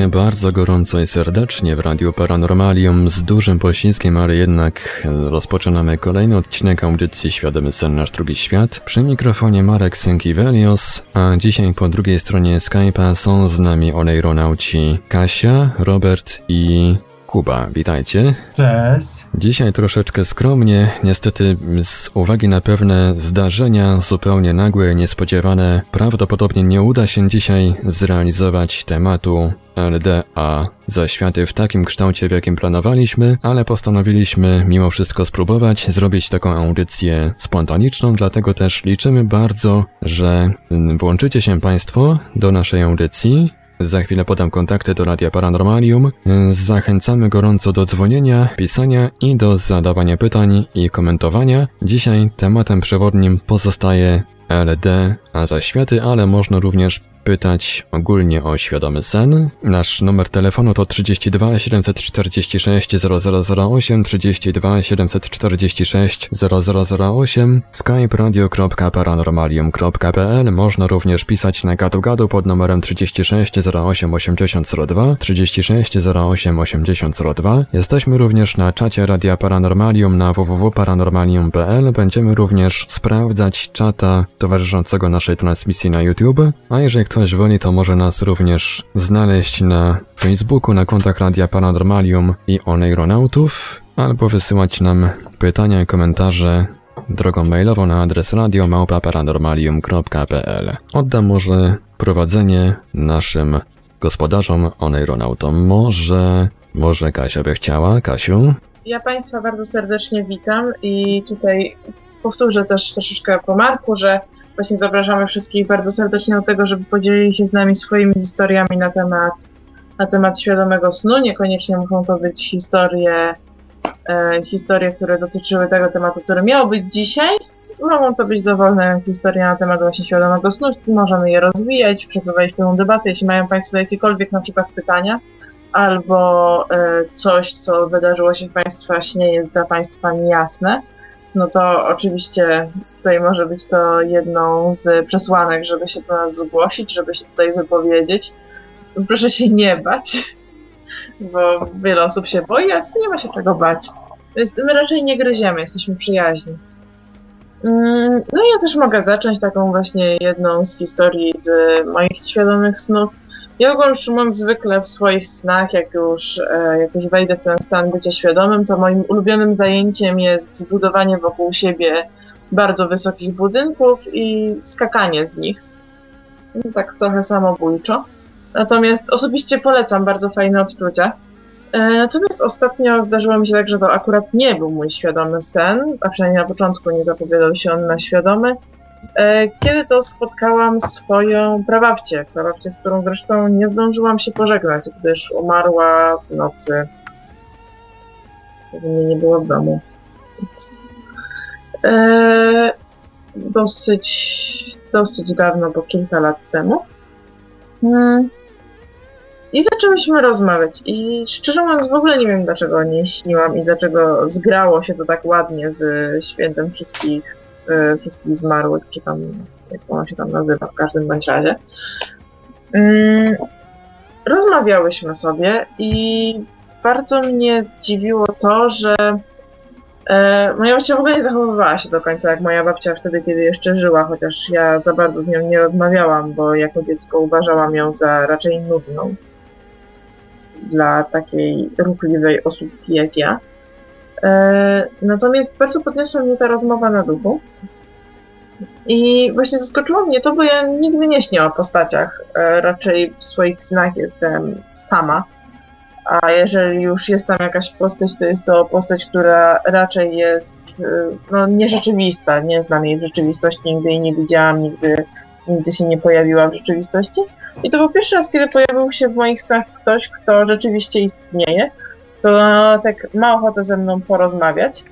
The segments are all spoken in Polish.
Witajcie bardzo gorąco i serdecznie w Radiu Paranormalium z dużym poślizgiem, ale jednak rozpoczynamy kolejny odcinek audycji Świadomy Sen Nasz Drugi Świat. Przy mikrofonie Marek Sękiewelios, a dzisiaj po drugiej stronie Skype'a są z nami olejronauci Kasia, Robert i Kuba, witajcie. Cześć. Dzisiaj troszeczkę skromnie, niestety z uwagi na pewne zdarzenia zupełnie nagłe, niespodziewane, prawdopodobnie nie uda się dzisiaj zrealizować tematu LDA zaświaty w takim kształcie, w jakim planowaliśmy, ale postanowiliśmy mimo wszystko spróbować zrobić taką audycję spontaniczną, dlatego też liczymy bardzo, że włączycie się Państwo do naszej audycji za chwilę podam kontakty do Radia Paranormalium. Zachęcamy gorąco do dzwonienia, pisania i do zadawania pytań i komentowania. Dzisiaj tematem przewodnim pozostaje LD, a za światy, ale można również pytać ogólnie o świadomy sen. Nasz numer telefonu to 32 746 0008, 32 746 0008, skype radio.paranormalium.pl. Można również pisać na gadu gadu pod numerem 36 08 8002, 36 08 8002. Jesteśmy również na czacie Radia Paranormalium na www.paranormalium.pl. Będziemy również sprawdzać czata towarzyszącego naszej transmisji na YouTube, a jeżeli ktoś woli, to może nas również znaleźć na Facebooku, na kontach Radia Paranormalium i Oneironautów, albo wysyłać nam pytania i komentarze drogą mailową na adres radiomałpa-paranormalium.pl. Oddam może prowadzenie naszym gospodarzom Oneironautom. Może, może Kasia by chciała? Kasiu? Ja Państwa bardzo serdecznie witam i tutaj powtórzę też troszeczkę po Marku, że właśnie zapraszamy wszystkich bardzo serdecznie do tego, żeby podzielili się z nami swoimi historiami na temat, na temat świadomego snu. Niekoniecznie muszą to być historie, e, historie, które dotyczyły tego tematu, który miał być dzisiaj. Mogą to być dowolne historie na temat właśnie świadomego snu. Możemy je rozwijać, przeprowadzić pewną debatę. Jeśli mają Państwo jakiekolwiek na przykład pytania, albo e, coś, co wydarzyło się w Państwa śnie jest dla Państwa niejasne, no to oczywiście tutaj może być to jedną z przesłanek, żeby się do nas zgłosić, żeby się tutaj wypowiedzieć. Proszę się nie bać, bo wiele osób się boi, ale to nie ma się czego bać. Więc my raczej nie gryziemy, jesteśmy przyjaźni. Mm, no ja też mogę zacząć taką właśnie jedną z historii z moich świadomych snów. Ja mówiąc zwykle w swoich snach, jak już, e, jak już wejdę w ten stan bycia świadomym, to moim ulubionym zajęciem jest zbudowanie wokół siebie bardzo wysokich budynków i skakanie z nich. No, tak trochę samobójczo. Natomiast osobiście polecam bardzo fajne odczucia. E, natomiast ostatnio zdarzyło mi się tak, że to akurat nie był mój świadomy sen, a przynajmniej na początku nie zapowiadał się on na świadomy. E, kiedy to spotkałam swoją prababcię, prababcię, z którą zresztą nie zdążyłam się pożegnać, gdyż umarła w nocy, mnie nie było w domu. Dosyć, dosyć dawno, bo kilka lat temu. Hmm. I zaczęłyśmy rozmawiać. I szczerze mówiąc, w ogóle nie wiem, dlaczego o niej śniłam i dlaczego zgrało się to tak ładnie z świętem wszystkich, e, wszystkich zmarłych, czy tam, jak ona się tam nazywa, w każdym bądź razie. Hmm. Rozmawiałyśmy sobie i bardzo mnie zdziwiło to, że moja babcia w ogóle nie zachowywała się do końca jak moja babcia wtedy, kiedy jeszcze żyła, chociaż ja za bardzo z nią nie rozmawiałam, bo jako dziecko uważałam ją za raczej nudną dla takiej ruchliwej osoby jak ja. E, natomiast bardzo podniosła mnie ta rozmowa na duchu. I właśnie zaskoczyło mnie to, bo ja nigdy nie śnię o postaciach. E, raczej w swoich snach jestem sama a jeżeli już jest tam jakaś postać, to jest to postać, która raczej jest no, nierzeczywista. Nie znam jej w rzeczywistości, nigdy jej nie widziałam, nigdy, nigdy się nie pojawiła w rzeczywistości. I to był pierwszy raz, kiedy pojawił się w moich snach ktoś, kto rzeczywiście istnieje, to tak ma ochotę ze mną porozmawiać.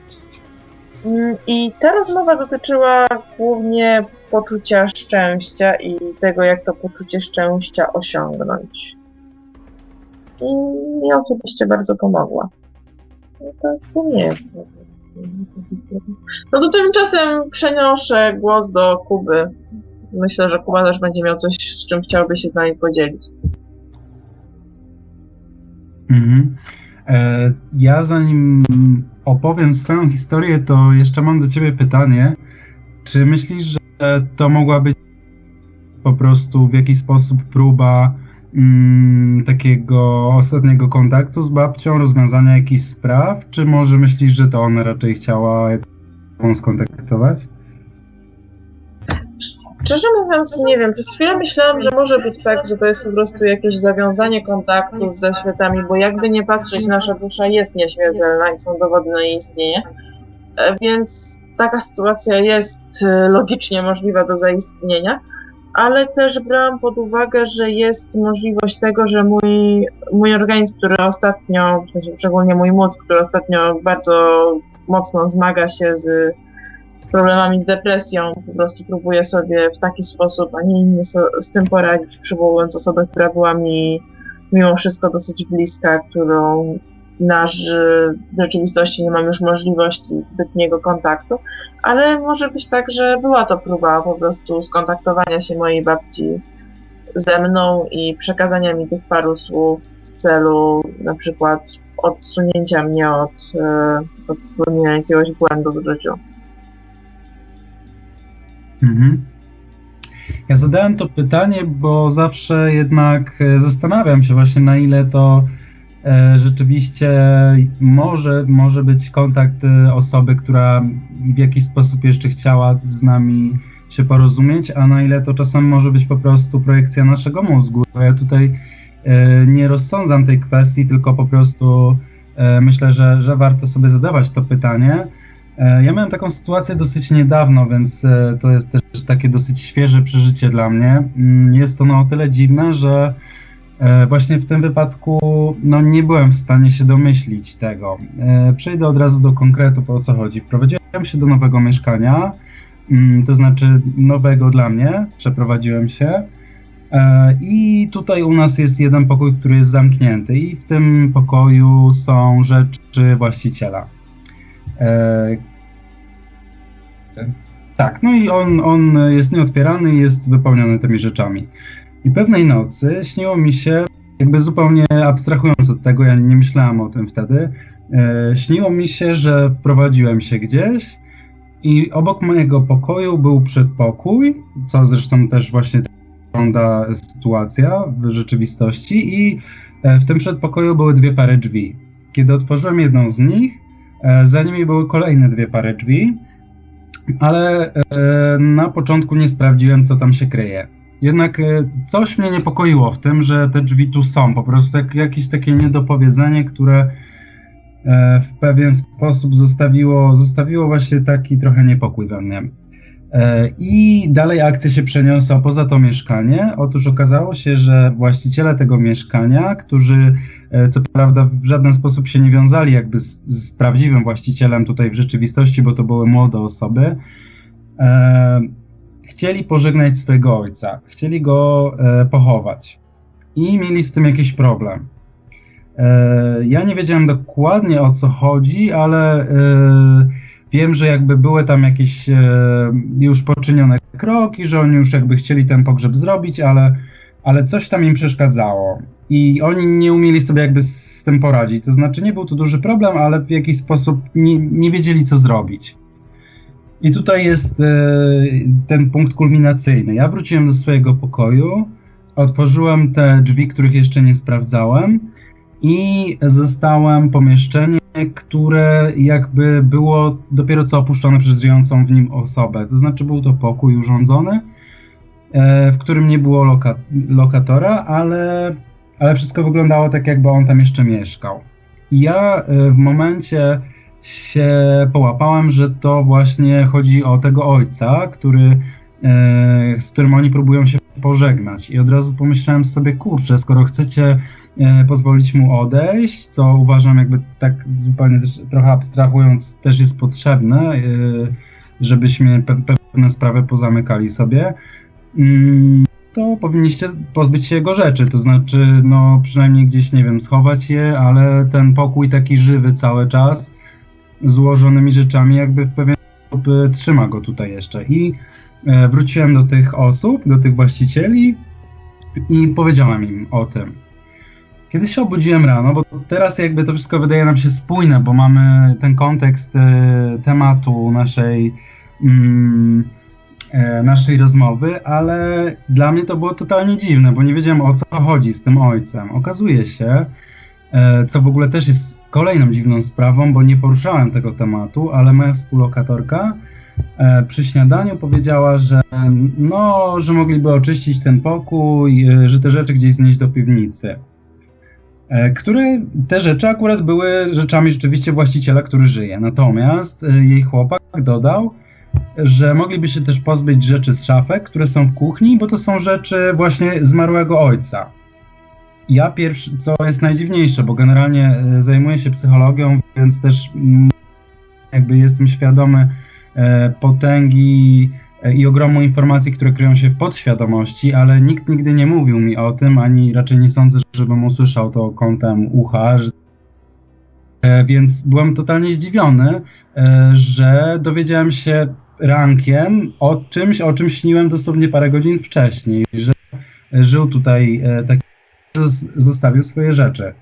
Mm, I ta rozmowa dotyczyła głównie poczucia szczęścia i tego, jak to poczucie szczęścia osiągnąć. I mi osobiście bardzo pomogła. No to, to nie. No to tymczasem przenoszę głos do Kuby. Myślę, że Kuba też będzie miał coś, z czym chciałby się z nami podzielić. Mhm. E, ja zanim opowiem swoją historię, to jeszcze mam do ciebie pytanie. Czy myślisz, że to mogła być po prostu w jakiś sposób próba mm, takiego ostatniego kontaktu z babcią, rozwiązania jakichś spraw, czy może myślisz, że to ona raczej chciała ją skontaktować? Szczerze mówiąc, nie wiem. Przez chwilę myślałam, że może być tak, że to jest po prostu jakieś zawiązanie kontaktów ze światami, bo jakby nie patrzeć, nasza dusza jest nieśmiertelna i są dowody na jej istnienie. E, więc taka sytuacja jest e, logicznie możliwa do zaistnienia, ale też brałam pod uwagę, że jest możliwość tego, że mój, mój organizm, który ostatnio, szczególnie mój mózg, który ostatnio bardzo mocno zmaga się z z problemami z depresją, po prostu próbuję sobie w taki sposób, a nie inny so, z tym poradzić, przywołując osobę, która była mi mimo wszystko dosyć bliska, którą nasz w rzeczywistości nie mam już możliwości zbytniego kontaktu, ale może być tak, że była to próba po prostu skontaktowania się mojej babci ze mną i przekazania mi tych paru słów w celu na przykład odsunięcia mnie od, e, od jakiegoś błędu w życiu. Mhm. Ja zadałem to pytanie, bo zawsze jednak e, zastanawiam się właśnie na ile to rzeczywiście może, może być kontakt e, osoby, która w jakiś sposób jeszcze chciała z nami się porozumieć, a na ile to czasem może być po prostu projekcja naszego mózgu. Ja tutaj nie rozsądzam tej kwestii, tylko po prostu myślę, że, że warto sobie zadawać to pytanie. E, ja miałem taką sytuację dosyć niedawno, więc e, to jest też takie dosyć świeże przeżycie dla mnie. Mm, jest to no o tyle dziwne, że e, właśnie w tym wypadku no, nie byłem w stanie się domyślić tego. Przejdę od razu do konkretu, o co chodzi. Wprowadziłem się do nowego mieszkania, mm, to znaczy nowego dla mnie, przeprowadziłem się. I tutaj u nas jest jeden pokój, który jest zamknięty, i w tym pokoju są rzeczy właściciela. Tak, no i on, on jest nieotwierany i jest wypełniony tymi rzeczami. I pewnej nocy śniło mi się, jakby zupełnie abstrahując od tego, ja nie myślałem o tym wtedy, e, śniło mi się, że wprowadziłem się gdzieś i obok mojego pokoju był przedpokój, co zresztą też właśnie wygląda sytuacja w rzeczywistości i e, w tym przedpokoju były dwie pary drzwi. Kiedy otworzyłem jedną z nich, e, za nimi były kolejne dwie pary drzwi ale e, na początku nie sprawdziłem, co tam się kryje. Jednak e, coś mnie niepokoiło w tym, że te drzwi tu są. Po prostu jak, jakieś takie niedopowiedzenie, które e, w pewien sposób zostawiło, zostawiło właśnie taki trochę niepokój we mnie. E, I dalej akcja się przeniosła poza to mieszkanie. Otóż okazało się, że właściciele tego mieszkania, którzy co prawda w żaden sposób się nie wiązali jakby z, z prawdziwym właścicielem tutaj w rzeczywistości, bo to były młode osoby, chcieli pożegnać swojego ojca, chcieli go e, pochować i mieli z tym jakiś problem. E, ja nie wiedziałem dokładnie o co chodzi, ale e, Wiem, że jakby były tam jakieś e, już poczynione kroki, że oni już jakby chcieli ten pogrzeb zrobić, ale, ale coś tam im przeszkadzało. I oni nie umieli sobie jakby z tym poradzić. To znaczy nie był to duży problem, ale w jakiś sposób nie, nie wiedzieli, co zrobić. I tutaj jest e, ten punkt kulminacyjny. Ja wróciłem do swojego pokoju, otworzyłem te drzwi, których jeszcze nie sprawdzałem i zostałem pomieszczenie, które jakby było dopiero co opuszczone przez żyjącą w nim osobę. To znaczy był to pokój urządzony, e, w którym nie było loka lokatora, ale ale wszystko wyglądało tak, jakby on tam jeszcze mieszkał. I ja w momencie się połapałem, że to właśnie chodzi o tego ojca, który, z którym oni próbują się pożegnać. I od razu pomyślałem sobie, kurczę, skoro chcecie e, pozwolić mu odejść, co uważam jakby tak zupełnie też, trochę abstrahując też jest potrzebne, e, żebyśmy pe pewne sprawy pozamykali sobie, mm, to powinniście pozbyć się jego rzeczy, to znaczy no przynajmniej gdzieś, nie wiem, schować je, ale ten pokój taki żywy cały czas, złożonymi rzeczami jakby w pewien sposób e, trzyma go tutaj jeszcze. I E, wróciłem do tych osób, do tych właścicieli i powiedziałem im o tym. Kiedy się obudziłem rano, bo teraz jakby to wszystko wydaje nam się spójne, bo mamy ten kontekst e, tematu naszej, mm, naszej rozmowy, ale dla mnie to było totalnie dziwne, bo nie wiedziałem o co chodzi z tym ojcem. Okazuje się, co w ogóle też jest kolejną dziwną sprawą, bo nie poruszałem tego tematu, ale moja współlokatorka E, przy śniadaniu powiedziała, że no, że mogliby oczyścić ten pokój, e, że te rzeczy gdzieś znieść do piwnicy. E, które te rzeczy akurat były rzeczami rzeczywiście właściciela, który żyje. Natomiast jej chłopak dodał, że mogliby się też pozbyć rzeczy z szafek, które są w kuchni, bo to są rzeczy właśnie zmarłego ojca. Ja pierwszy, co jest najdziwniejsze, bo generalnie zajmuję się psychologią, więc też mm, jakby jestem świadomy E, potęgi e, i ogromu informacji, które kryją się w podświadomości, ale nikt nigdy nie mówił mi o tym, ani raczej nie sądzę, żebym usłyszał to kątem ucha. E, więc byłem totalnie zdziwiony, że dowiedziałem się rankiem o czymś, o czym śniłem dosłownie parę godzin wcześniej, że żył tutaj taki, zostawił swoje rzeczy.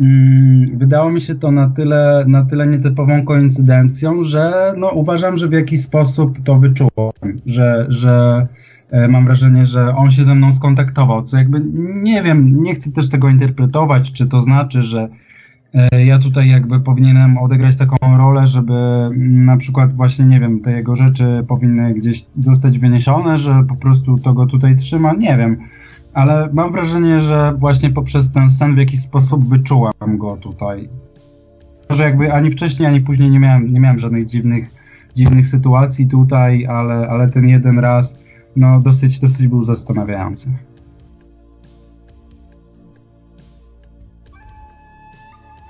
Mm, wydało mi się to na tyle, na tyle nietypową koincydencją, że no, uważam, że w jakiś sposób to wyczułem, że, że e, mam wrażenie, że on się ze mną skontaktował, co jakby nie wiem, nie chcę też tego interpretować, czy to znaczy, że e, ja tutaj jakby powinienem odegrać taką rolę, żeby mm, na przykład właśnie, nie wiem, te jego rzeczy powinny gdzieś zostać wyniesione, że po prostu to go tutaj trzyma, nie wiem ale mam wrażenie, że właśnie poprzez ten sen w jakiś sposób wyczułam go tutaj. Że jakby ani wcześniej, ani później nie miałem, nie miałem żadnych dziwnych, dziwnych sytuacji tutaj, ale, ale ten jeden raz no dosyć, dosyć był zastanawiający.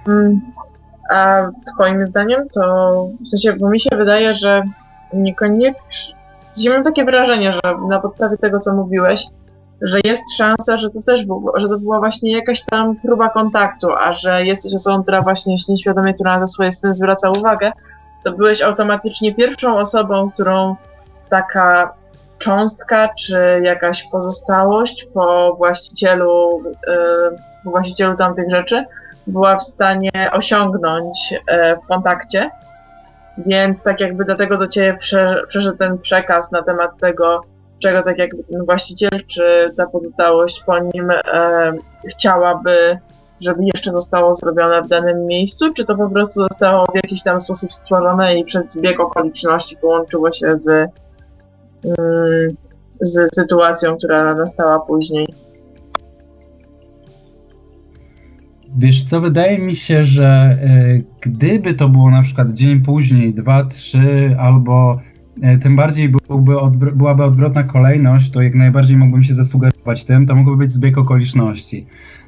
Hmm. A twoim zdaniem to, w sensie, bo mi się wydaje, że niekoniecznie, mam takie wrażenie, że na podstawie tego, co mówiłeś, że jest szansa, że to też było, że to była właśnie jakaś tam próba kontaktu, a że jesteś osobą, która właśnie nieświadomie, która na swoje sny zwraca uwagę, to byłeś automatycznie pierwszą osobą, którą taka cząstka czy jakaś pozostałość po właścicielu, po właścicielu tamtych rzeczy była w stanie osiągnąć yy, w kontakcie. Więc tak jakby dlatego do ciebie przeszedł ten przekaz na temat tego, czego tak jakby ten właściciel czy ta pozostałość po nim e, chciałaby, żeby jeszcze zostało zrobione w danym miejscu, czy to po prostu zostało w jakiś tam sposób stworzone i przez zbieg okoliczności połączyło się z, mm, z sytuacją, która nastała później. Wiesz co, wydaje mi się, że y, gdyby to było na przykład dzień później, dwa, trzy albo tym bardziej byłby odwr- byłaby odwrotna kolejność, to jak najbardziej mógłbym się zasugerować tym, to mógłby być zbieg okoliczności.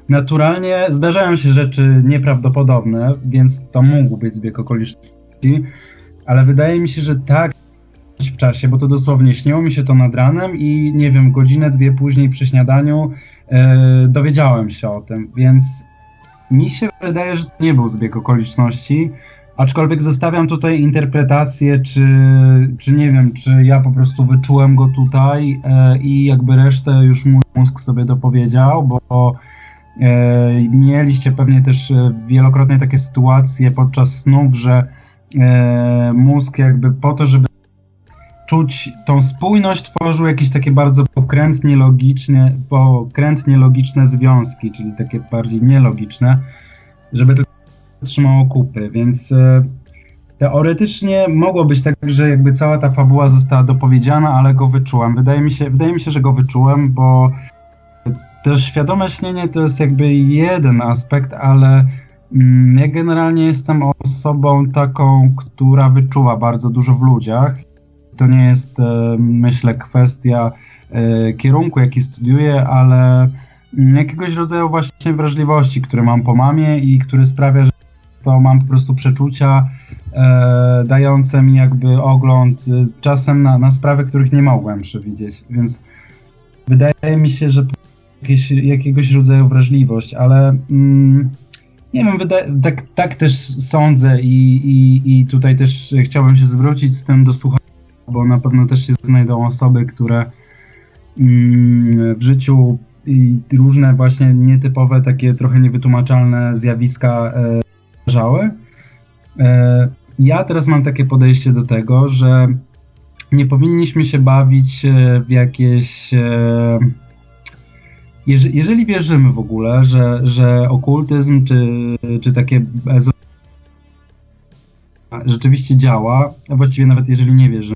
Naturalnie zdarzają się rzeczy nieprawdopodobne, więc to mógł być zbieg okoliczności, ale wydaje mi się, że tak w czasie, bo to dosłownie śniło mi się to nad ranem i nie wiem, godzinę, dwie później przy śniadaniu yy, dowiedziałem się o tym, więc mi się wydaje, że to nie był zbieg okoliczności, Aczkolwiek zostawiam tutaj interpretację, czy, czy nie wiem, czy ja po prostu wyczułem go tutaj e, i jakby resztę już mój mózg sobie dopowiedział, bo e, mieliście pewnie też e, wielokrotnie takie sytuacje podczas snów, że e, mózg jakby po to, żeby czuć tą spójność, tworzył jakieś takie bardzo pokrętnie logiczne, pokrętnie logiczne związki, czyli takie bardziej nielogiczne, żeby tylko trzymało kupy, więc e, teoretycznie mogło być tak, że jakby cała ta fabuła została dopowiedziana, ale go wyczułem. Wydaje mi się, wydaje mi się że go wyczułem, bo to świadome śnienie to jest jakby jeden aspekt, ale mm, ja generalnie jestem osobą taką, która wyczuwa bardzo dużo w ludziach. To nie jest, e, myślę, kwestia e, kierunku, jaki studiuję, ale mm, jakiegoś rodzaju właśnie wrażliwości, które mam po mamie i który sprawia, że to mam po prostu przeczucia e, dające mi jakby ogląd e, czasem na, na sprawy, których nie mogłem przewidzieć, więc wydaje mi się, że jakieś, jakiegoś rodzaju wrażliwość, ale mm, nie wiem, tak, tak też sądzę i, i, i tutaj też chciałbym się zwrócić z tym do słuchania, bo na pewno też się znajdą osoby, które mm, w życiu i różne właśnie nietypowe, takie trochę niewytłumaczalne zjawiska e, zdarzały. E, ja teraz mam takie podejście do tego, że nie powinniśmy się bawić e, w jakieś. E, jeżeli wierzymy w ogóle, że, że okultyzm czy, czy takie rzeczywiście działa, właściwie nawet jeżeli nie wierzymy,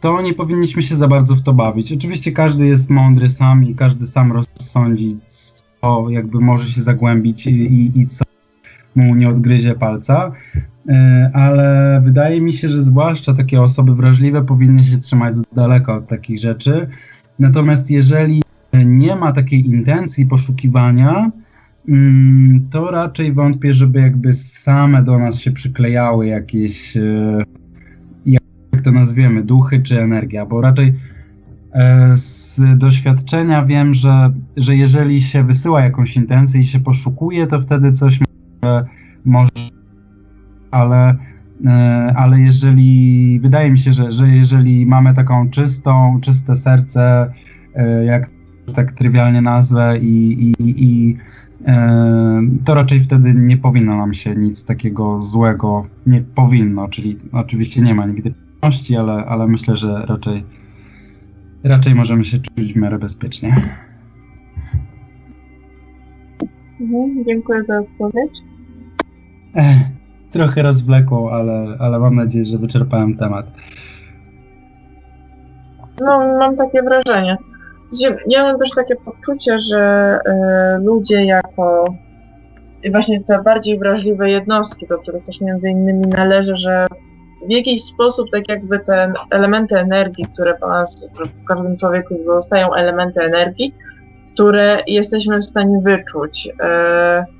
to nie powinniśmy się za bardzo w to bawić. Oczywiście każdy jest mądry sam i każdy sam rozsądzi, co jakby może się zagłębić i, i, i co mu nie odgryzie palca, e, ale wydaje mi się, że zwłaszcza takie osoby wrażliwe powinny się trzymać z daleka od takich rzeczy. Natomiast jeżeli nie ma takiej intencji poszukiwania, mm, to raczej wątpię, żeby jakby same do nas się przyklejały jakieś, e, jak to nazwiemy, duchy czy energia, bo raczej e, z doświadczenia wiem, że, że jeżeli się wysyła jakąś intencję i się poszukuje, to wtedy coś może, ale, e, ale jeżeli, wydaje mi się, że, że jeżeli mamy taką czystą, czyste serce, e, jak tak trywialnie nazwę i, i, i e, to raczej wtedy nie powinno nam się nic takiego złego, nie powinno, czyli oczywiście nie ma nigdy pewności, ale, ale myślę, że raczej raczej możemy się czuć w miarę bezpiecznie. Mhm, dziękuję za odpowiedź. Trochę rozwlekło, ale, ale mam nadzieję, że wyczerpałem temat. No, mam takie wrażenie. Ja mam też takie poczucie, że y, ludzie jako właśnie te bardziej wrażliwe jednostki, do których też między innymi należy, że w jakiś sposób tak jakby te elementy energii, które po nas, w każdym człowieku zostają elementy energii, które jesteśmy w stanie wyczuć. Y,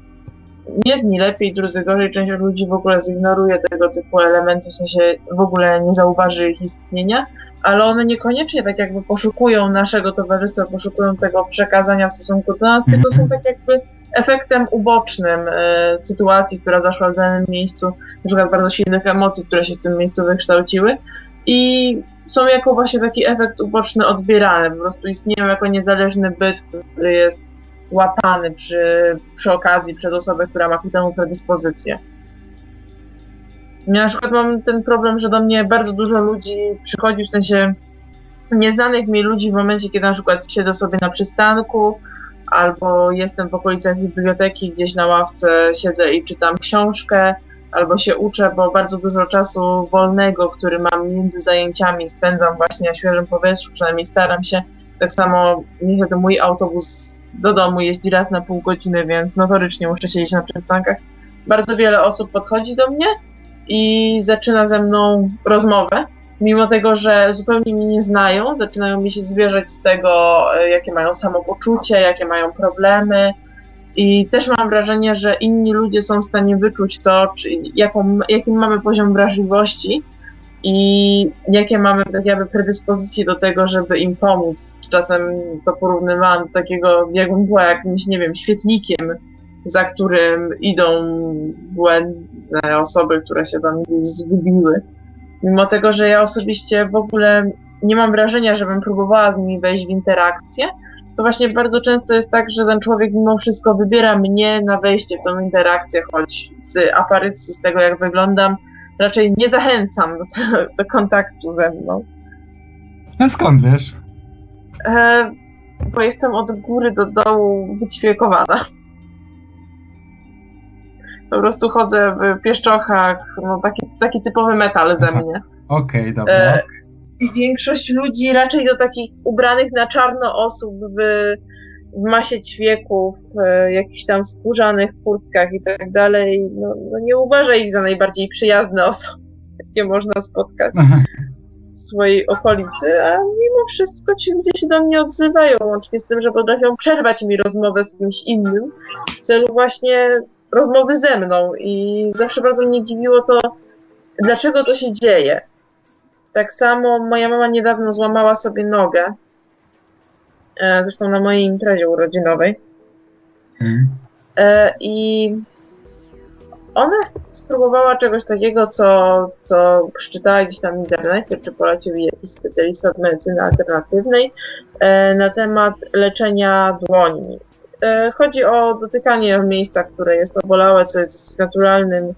jedni lepiej, drudzy gorzej. Część ludzi w ogóle zignoruje tego typu elementy, w sensie w ogóle nie zauważy ich istnienia, ale one niekoniecznie tak jakby poszukują naszego towarzystwa, poszukują tego przekazania w stosunku do nas, tylko są tak jakby efektem ubocznym e, sytuacji, która zaszła w danym miejscu, na przykład bardzo silnych emocji, które się w tym miejscu wykształciły i są jako właśnie taki efekt uboczny odbierane, po prostu istnieją jako niezależny byt, który jest łapany przy, przy okazji przez osobę, która ma ku temu predyspozycję. Ja na przykład mam ten problem, że do mnie bardzo dużo ludzi przychodzi, w sensie nieznanych mi ludzi w momencie, kiedy na przykład siedzę sobie na przystanku, albo jestem w okolicach biblioteki, gdzieś na ławce siedzę i czytam książkę, albo się uczę, bo bardzo dużo czasu wolnego, który mam między zajęciami, spędzam właśnie na świeżym powietrzu, przynajmniej staram się. Tak samo niestety mój autobus do domu jeździ raz na pół godziny, więc notorycznie muszę siedzieć na przystankach. Bardzo wiele osób podchodzi do mnie i zaczyna ze mną rozmowę, mimo tego, że zupełnie mnie nie znają, zaczynają mi się zwierzać z tego, e, jakie mają samopoczucie, jakie mają problemy. I też mam wrażenie, że inni ludzie są w stanie wyczuć to, czy, jaką, jakim mamy poziom wrażliwości i jakie mamy tak jakby predyspozycje do tego, żeby im pomóc. Czasem to porównywałam do takiego, jakbym była jakimś, nie wiem, świetlikiem, za którym idą błędne osoby, które się tam zgubiły. Mimo tego, że ja osobiście w ogóle nie mam wrażenia, żebym próbowała z nimi wejść w interakcję, to właśnie bardzo często jest tak, że ten człowiek mimo wszystko wybiera mnie na wejście w tą interakcję, choć z aparycji, z tego jak wyglądam, raczej nie zachęcam do, do kontaktu ze mną. A skąd wiesz? E, bo jestem od góry do dołu wyćwiekowana. Po prostu chodzę w pieszczochach, no taki, taki typowy metal ze mnie. Okej, okay, dobra. E, i większość ludzi raczej do takich ubranych na czarno osób w, w masie ćwieków, e, jakichś tam skórzanych kurtkach i tak dalej, no, no nie uważa ich za najbardziej przyjazne osoby, jakie można spotkać w swojej okolicy, a mimo wszystko ci ludzie się do mnie odzywają, łącznie z tym, że potrafią przerwać mi rozmowę z kimś innym w celu właśnie rozmowy ze mną. I zawsze bardzo mnie dziwiło to, dlaczego to się dzieje. Tak samo moja mama niedawno złamała sobie nogę, zresztą na mojej imprezie urodzinowej. Mhm. E, I ona spróbowała czegoś takiego, co, co przeczytała gdzieś tam w internecie, czy polecił jej jakiś specjalista od medycyny alternatywnej e, na temat leczenia dłoni. E, chodzi o dotykanie miejsca, które jest obolałe, co jest naturalnym,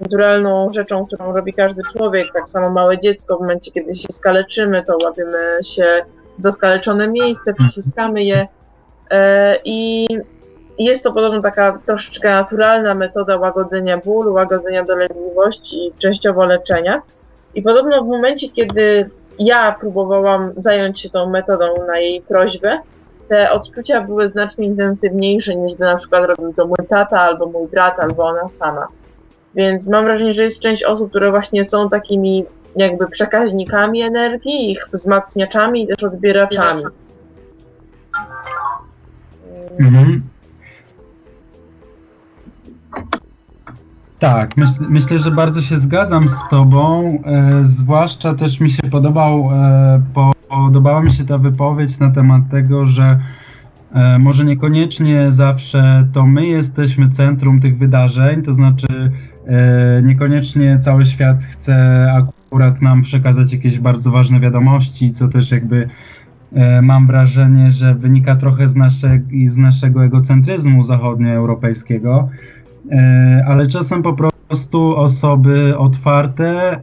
naturalną rzeczą, którą robi każdy człowiek. Tak samo małe dziecko, w momencie, kiedy się skaleczymy, to łapiemy się za skaleczone miejsce, przyciskamy je. E, I jest to podobno taka troszeczkę naturalna metoda łagodzenia bólu, łagodzenia dolegliwości i częściowo leczenia. I podobno w momencie, kiedy ja próbowałam zająć się tą metodą na jej prośbę, te odczucia były znacznie intensywniejsze niż gdy na przykład robił to mój tata, albo mój brat, albo ona sama. Więc mam wrażenie, że jest część osób, które właśnie są takimi jakby przekaźnikami energii, ich wzmacniaczami i też odbieraczami. Mhm. Tak, myśl, myślę, że bardzo się zgadzam z Tobą. E, zwłaszcza też mi się podobał, e, podobała mi się ta wypowiedź na temat tego, że e, może niekoniecznie zawsze to my jesteśmy centrum tych wydarzeń, to znaczy e, niekoniecznie cały świat chce akurat nam przekazać jakieś bardzo ważne wiadomości, co też jakby e, mam wrażenie, że wynika trochę z, nasze, z naszego egocentryzmu zachodnioeuropejskiego. E, ale czasem po prostu osoby otwarte, e,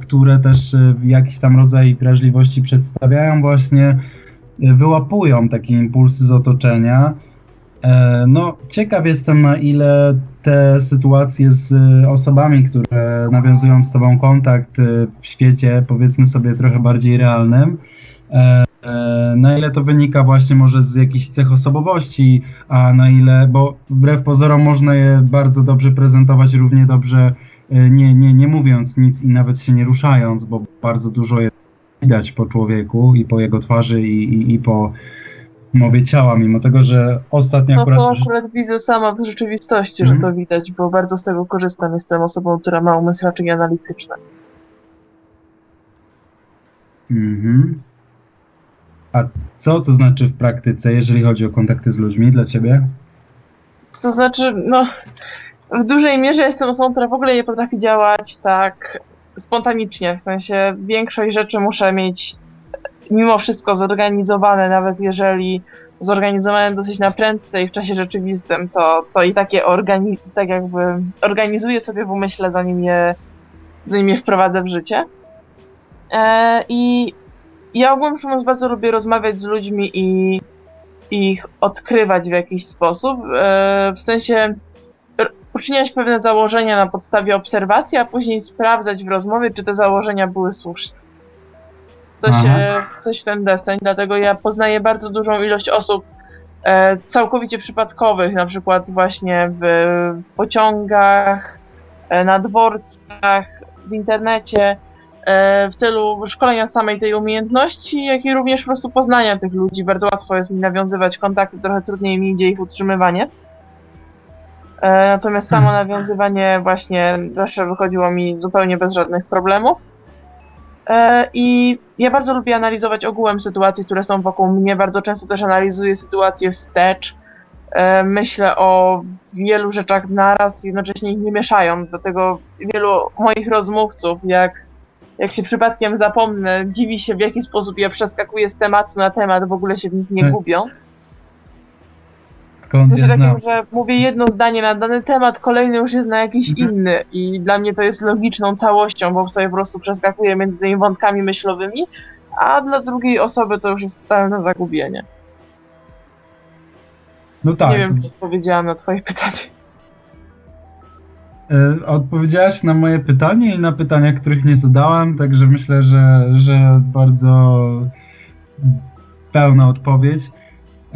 które też jakiś tam rodzaj wrażliwości przedstawiają, właśnie wyłapują takie impulsy z otoczenia. No, ciekaw jestem, na ile te sytuacje z osobami, które nawiązują z Tobą kontakt w świecie, powiedzmy sobie, trochę bardziej realnym, E, na ile to wynika właśnie może z jakichś cech osobowości, a na ile, bo wbrew pozorom można je bardzo dobrze prezentować, równie dobrze e, nie, nie, nie mówiąc nic i nawet się nie ruszając, bo bardzo dużo jest widać po człowieku i po jego twarzy i, i, i po mowie ciała, mimo tego, że ostatnio no, akurat... to akurat widzę sama w rzeczywistości, mm. że to widać, bo bardzo z tego korzystam. Jestem osobą, która ma umysł raczej analityczny. Mhm. A co to znaczy w praktyce, jeżeli chodzi o kontakty z ludźmi dla ciebie? To znaczy, no, w dużej mierze jestem osobą, która w ogóle nie potrafi działać tak spontanicznie. W sensie większość rzeczy muszę mieć mimo wszystko zorganizowane, nawet jeżeli zorganizowane dosyć na prędce i w czasie rzeczywistym, to, to i takie organi- tak jakby organizuję sobie w umyśle, zanim je, zanim je wprowadzę w życie. E, I ja ogólnie mówiąc bardzo lubię rozmawiać z ludźmi i ich odkrywać w jakiś sposób. E, w sensie uczyniać pewne założenia na podstawie obserwacji, a później sprawdzać w rozmowie, czy te założenia były słuszne. Coś, coś w ten deseń, dlatego ja poznaję bardzo dużą ilość osób e, całkowicie przypadkowych, na przykład właśnie w pociągach, e, na dworcach, w internecie, E, w celu szkolenia samej tej umiejętności, jak i również po prostu poznania tych ludzi. Bardzo łatwo jest mi nawiązywać kontakty, trochę trudniej mi idzie ich utrzymywanie. E, natomiast samo hmm. nawiązywanie właśnie zawsze wychodziło mi zupełnie bez żadnych problemów. E, I ja bardzo lubię analizować ogółem sytuacji, które są wokół mnie. Bardzo często też analizuję sytuację wstecz. Myślę o wielu rzeczach naraz, jednocześnie ich nie mieszając. Dlatego wielu moich rozmówców, jak jak się przypadkiem zapomnę, dziwi się w jaki sposób ja przeskakuję z tematu na temat, w ogóle się w nich nie tak. gubiąc. Skąd w sensie takim, że mówię jedno zdanie na dany temat, kolejny już jest na jakiś mhm. inny i dla mnie to jest logiczną całością, bo sobie po prostu przeskakuję między tymi wątkami myślowymi, a dla drugiej osoby to już jest totalne zagubienie. No tak. Nie wiem, czy odpowiedziałam na twoje pytanie. E, odpowiedziałaś na moje pytanie i na pytania, których nie zadałem, także myślę, że, że bardzo pełna odpowiedź.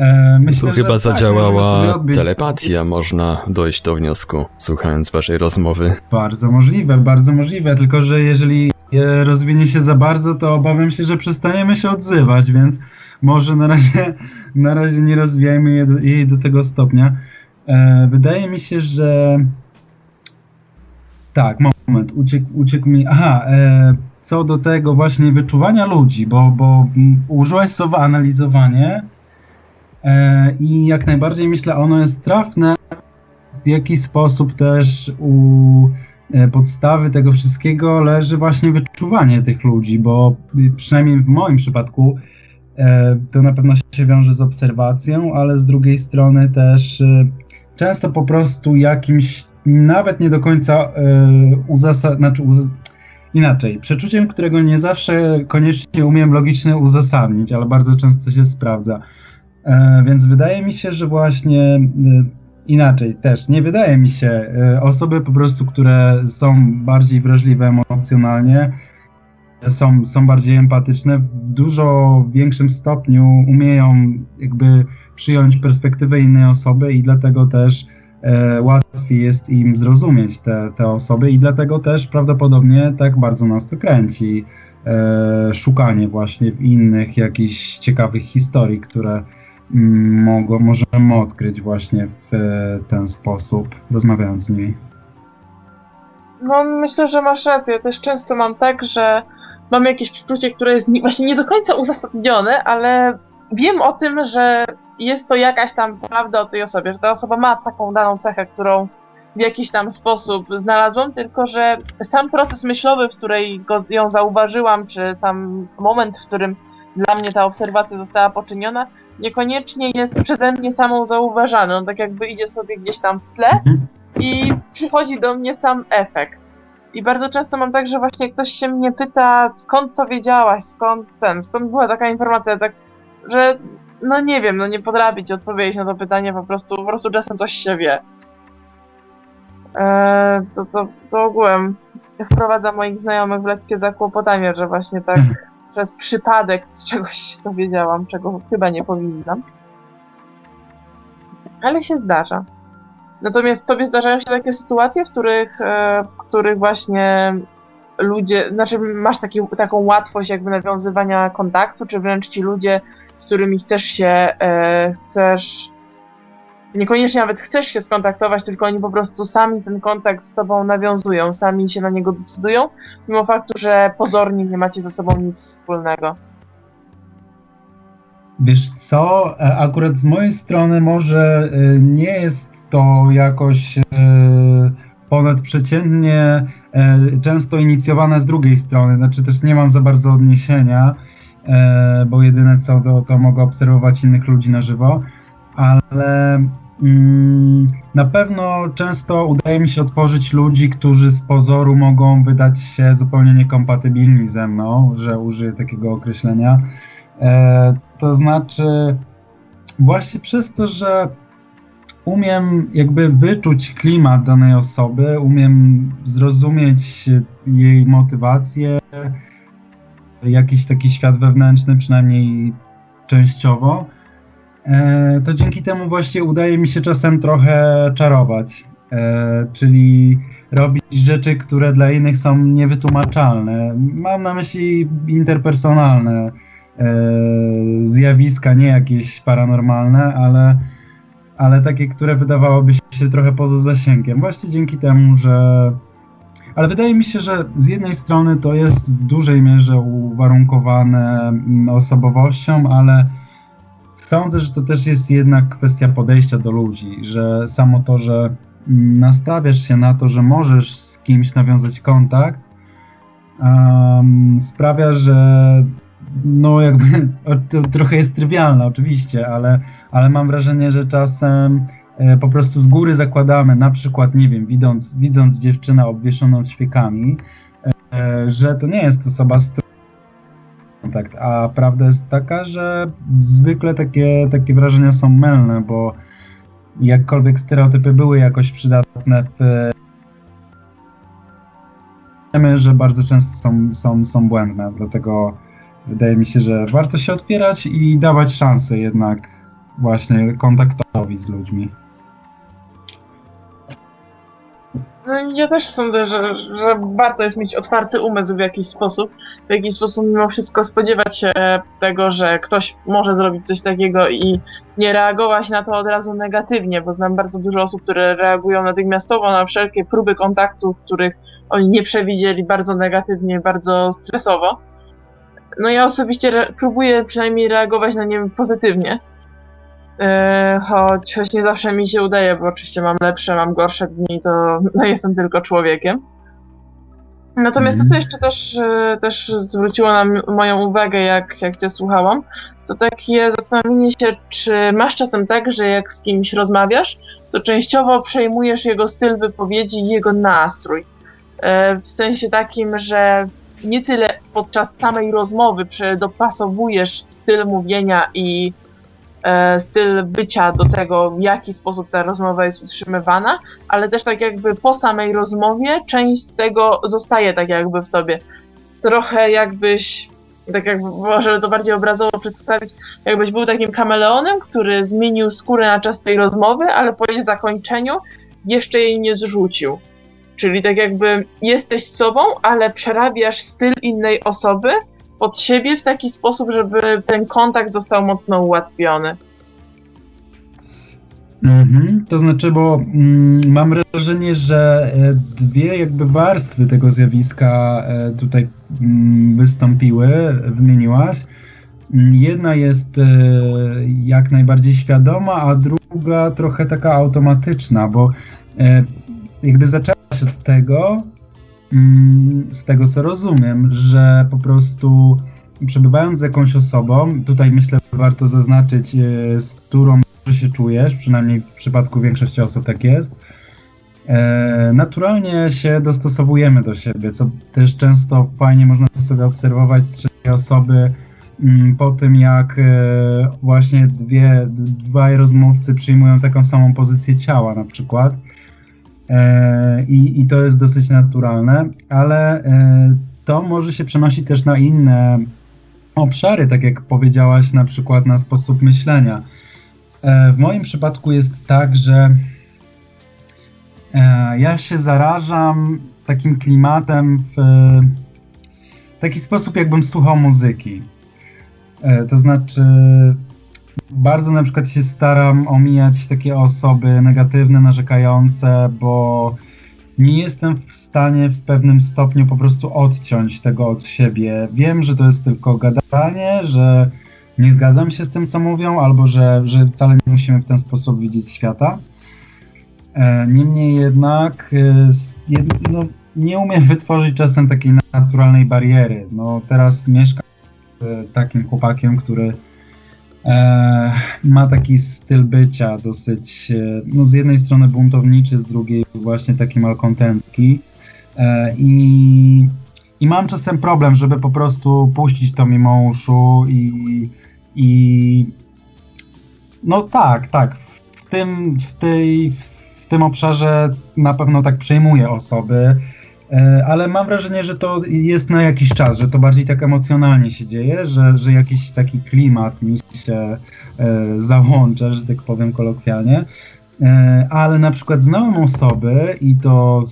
E, myślę, tu chyba tak, zadziałała telepatia, można dojść do wniosku, słuchając waszej rozmowy. Bardzo możliwe, bardzo możliwe, tylko że jeżeli rozwinie się za bardzo, to obawiam się, że przestaniemy się odzywać, więc może na razie, na razie nie rozwijajmy jej do, jej do tego stopnia. E, wydaje mi się, że tak, moment, uciekł, uciekł mi. Aha, e, co do tego właśnie wyczuwania ludzi, bo, bo użyłaś słowa analizowanie e, i jak najbardziej myślę, ono jest trafne. W jaki sposób też u e, podstawy tego wszystkiego leży właśnie wyczuwanie tych ludzi, bo przynajmniej w moim przypadku e, to na pewno się wiąże z obserwacją, ale z drugiej strony też e, często po prostu jakimś nawet nie do końca uzasadnić, znaczy inaczej, przeczuciem, którego nie zawsze koniecznie umiem logicznie uzasadnić, ale bardzo często się sprawdza. E, więc wydaje mi się, że właśnie y, inaczej też, nie wydaje mi się, y, osoby po prostu, które są bardziej wrażliwe emocjonalnie, są, są bardziej empatyczne, w dużo większym stopniu umieją jakby przyjąć perspektywę innej osoby i dlatego też e, łatwiej jest im zrozumieć te, te osoby i dlatego też prawdopodobnie tak bardzo nas to kręci. E, szukanie właśnie w innych jakichś ciekawych historii, które mogą, możemy odkryć właśnie w ten sposób, rozmawiając z nimi. No, myślę, że masz rację. Ja też często mam tak, że mam jakieś przeczucie, które jest właśnie nie do końca uzasadnione, ale wiem o tym, że jest to jakaś tam prawda o tej osobie, że ta osoba ma taką daną cechę, którą w jakiś tam sposób znalazłam, tylko że sam proces myślowy, w której go, ją zauważyłam, czy sam moment, w którym dla mnie ta obserwacja została poczyniona, niekoniecznie jest przeze mnie samą zauważany. On tak jakby idzie sobie gdzieś tam w tle mhm. i przychodzi do mnie sam efekt. I bardzo często mam tak, że właśnie ktoś się mnie pyta, skąd to wiedziałaś, skąd ten, skąd była taka informacja, tak, że no nie wiem, no nie potrafię ci odpowiedzieć na to pytanie, po prostu, po prostu czasem coś się wie. Eee, to, to, to ogółem wprowadza moich znajomych w lekkie zakłopotanie, że właśnie tak. przez przypadek z czegoś się dowiedziałam, czego chyba nie powinnam. Ale się zdarza. Natomiast tobie zdarzają się takie sytuacje, w których, e, w których właśnie ludzie, znaczy masz taki, taką łatwość jakby nawiązywania kontaktu, czy wręcz ci ludzie z którymi chcesz się, e, chcesz, niekoniecznie nawet chcesz się skontaktować, tylko oni po prostu sami ten kontakt z tobą nawiązują, sami się na niego decydują, mimo faktu, że pozornie nie macie ze sobą nic wspólnego. Wiesz co, e, akurat z mojej strony może e, nie jest to jakoś ponadprzeciętnie często inicjowane z drugiej strony, znaczy też nie mam za bardzo odniesienia, E, bo jedyne co to, to mogę obserwować innych ludzi na żywo, ale mm, na pewno często udaje mi się otworzyć ludzi, którzy z pozoru mogą wydać się zupełnie niekompatybilni ze mną, że użyję takiego określenia. E, to znaczy, właśnie przez to, że umiem jakby wyczuć klimat danej osoby, umiem zrozumieć jej motywację, jakiś taki świat wewnętrzny, przynajmniej częściowo, to dzięki temu właśnie udaje mi się czasem trochę czarować. E, czyli robić rzeczy, które dla innych są niewytłumaczalne. Mam na myśli interpersonalne e, zjawiska, nie jakieś paranormalne, ale, ale takie, które wydawałoby się trochę poza zasięgiem. Właśnie dzięki temu, że ale wydaje mi się, że z jednej strony to jest w dużej mierze uwarunkowane mm, osobowością, ale sądzę, że to też jest jednak kwestia podejścia do ludzi, że samo to, że nastawiasz się na to, że możesz z kimś nawiązać kontakt, um, sprawia, że no jakby to trochę jest trywialne oczywiście, ale, ale mam wrażenie, że czasem E, po prostu z góry zakładamy, na przykład, nie wiem, widząc, widząc dziewczynę obwieszoną świekami, e, że to nie jest osoba, z którą kontakt, a prawda jest taka, że zwykle takie, takie wrażenia są mylne, bo jakkolwiek stereotypy były jakoś przydatne w wiemy, że bardzo często są, są, są błędne, dlatego wydaje mi się, że warto się otwierać i dawać szansę jednak właśnie kontaktowi z ludźmi. No ja też sądzę, że, że warto jest mieć otwarty umysł w jakiś sposób. W jakiś sposób mimo wszystko spodziewać się tego, że ktoś może zrobić coś takiego i nie reagować na to od razu negatywnie, bo znam bardzo dużo osób, które reagują natychmiastowo na wszelkie próby kontaktu, których oni nie przewidzieli bardzo negatywnie, bardzo stresowo. No ja osobiście próbuję przynajmniej reagować na nie pozytywnie. Yy, choć, choć nie zawsze mi się udaje, bo oczywiście mam lepsze, mam gorsze dni, to no, jestem tylko człowiekiem. Natomiast to, co mhm. jeszcze też, e, też zwróciło na moją uwagę, jak, jak cię słuchałam, to takie zastanowienie się, czy masz czasem tak, że jak z kimś rozmawiasz, to częściowo przejmujesz jego styl wypowiedzi i jego nastrój. E, w sensie takim, że nie tyle podczas samej rozmowy dopasowujesz styl mówienia i E, styl bycia do tego, w jaki sposób ta rozmowa jest utrzymywana, ale też tak jakby po samej rozmowie część z tego zostaje tak jakby w tobie. Trochę jakbyś, tak jakby może to bardziej obrazowo przedstawić, jakbyś był takim kameleonem, który zmienił skórę na czas tej rozmowy, ale po jej zakończeniu jeszcze jej nie zrzucił. Czyli tak jakby jesteś sobą, ale przerabiasz styl innej osoby, pod siebie w taki sposób, żeby ten kontakt został mocno ułatwiony. Mhm, to znaczy, bo mm, mam wrażenie, że e, dwie jakby warstwy tego zjawiska e, tutaj mm, wystąpiły, wymieniłaś. Mm, jedna jest e, jak najbardziej świadoma, a druga trochę taka automatyczna, bo e, jakby zaczęłaś od tego, z tego co rozumiem, że po prostu przebywając z jakąś osobą, tutaj myślę warto zaznaczyć, e, z którą się czujesz, przynajmniej w przypadku większości osób tak jest, e, naturalnie się dostosowujemy do siebie, co też często fajnie można sobie obserwować z trzeciej osoby, mm, po tym jak e, właśnie dwie, dwaj rozmówcy przyjmują taką samą pozycję ciała na przykład, i, i to jest dosyć naturalne, ale e, to może się przenosić też na inne obszary, tak jak powiedziałaś, na przykład na sposób myślenia. E, w moim przypadku jest tak, że ja się zarażam takim klimatem w taki sposób, jakbym słuchał muzyki. To znaczy, bardzo na przykład się staram omijać takie osoby negatywne, narzekające, bo nie jestem w stanie w pewnym stopniu po prostu odciąć tego od siebie. Wiem, że to jest tylko gadanie, że nie zgadzam się z tym, co mówią, albo że, że wcale nie musimy w ten sposób widzieć świata. E, niemniej jednak e, no, nie umiem wytworzyć czasem takiej naturalnej bariery. No, teraz mieszkam z takim chłopakiem, który ma taki styl bycia dosyć, e, no z jednej strony buntowniczy, z drugiej właśnie taki malkontencki. E, i, I mam czasem problem, żeby po prostu puścić to mimo uszu i, i no tak, tak, w tym, w tej, w tym obszarze na pewno tak przejmuję osoby. E, ale mam wrażenie, że to jest na jakiś czas, że to bardziej tak emocjonalnie się dzieje, że, że jakiś taki klimat mi się e, załącza, że tak powiem kolokwialnie. E, ale na przykład znałem osoby i to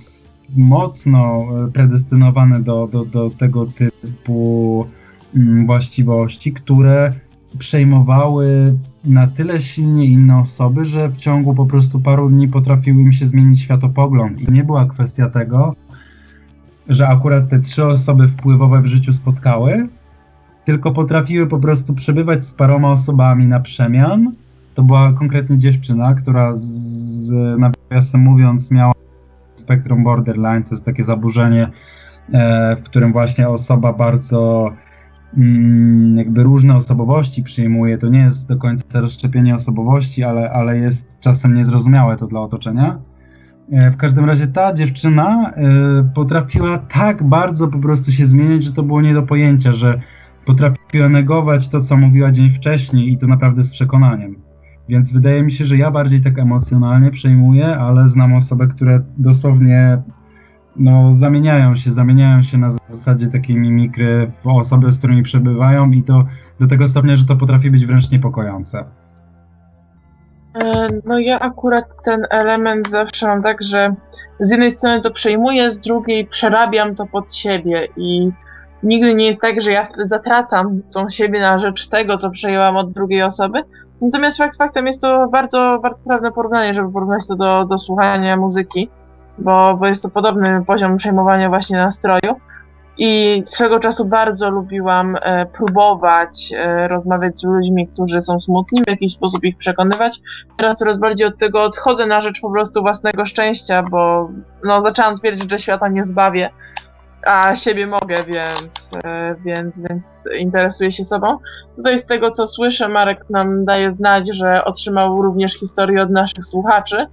mocno predestynowane do, do, do tego typu mm, właściwości, które przejmowały na tyle silnie inne osoby, że w ciągu po prostu paru dni potrafił im się zmienić światopogląd. I nie była kwestia tego, że akurat te trzy osoby wpływowe w życiu spotkały, tylko potrafiły po prostu przebywać z paroma osobami na przemian. To była konkretnie dziewczyna, która z, nawiasem mówiąc miała spektrum borderline, to jest takie zaburzenie, e, w którym właśnie osoba bardzo mm, jakby różne osobowości przyjmuje. To nie jest do końca rozszczepienie osobowości, ale, ale jest czasem niezrozumiałe to dla otoczenia. E, w każdym razie ta dziewczyna e, potrafiła tak bardzo po prostu się zmieniać, że to było nie do pojęcia, że potrafiła negować to, co mówiła dzień wcześniej i to naprawdę z przekonaniem. Więc wydaje mi się, że ja bardziej tak emocjonalnie przejmuję, ale znam osoby, które dosłownie no, zamieniają się, zamieniają się na zasadzie takiej mimikry w osoby, z którymi przebywają i to do tego stopnia, że to potrafi być wręcz niepokojące. E, no ja akurat ten element zawsze mam tak, że z jednej strony to przejmuję, z drugiej przerabiam to pod siebie i nigdy nie jest tak, że ja zatracam tą siebie na rzecz tego, co przejęłam od drugiej osoby. Natomiast fakt faktem jest to bardzo, bardzo trafne porównanie, żeby porównać to do, do słuchania muzyki, bo, bo jest to podobny poziom przejmowania właśnie nastroju. I swego czasu bardzo lubiłam e, próbować e, rozmawiać z ludźmi, którzy są smutni, w jakiś sposób ich przekonywać. Teraz coraz bardziej od tego odchodzę na rzecz po prostu własnego szczęścia, bo no, zaczęłam twierdzić, że świata nie zbawię, a siebie mogę, więc, e, więc, więc interesuję się sobą. Tutaj z tego, co słyszę, Marek nam daje znać, że otrzymał również historię od naszych słuchaczy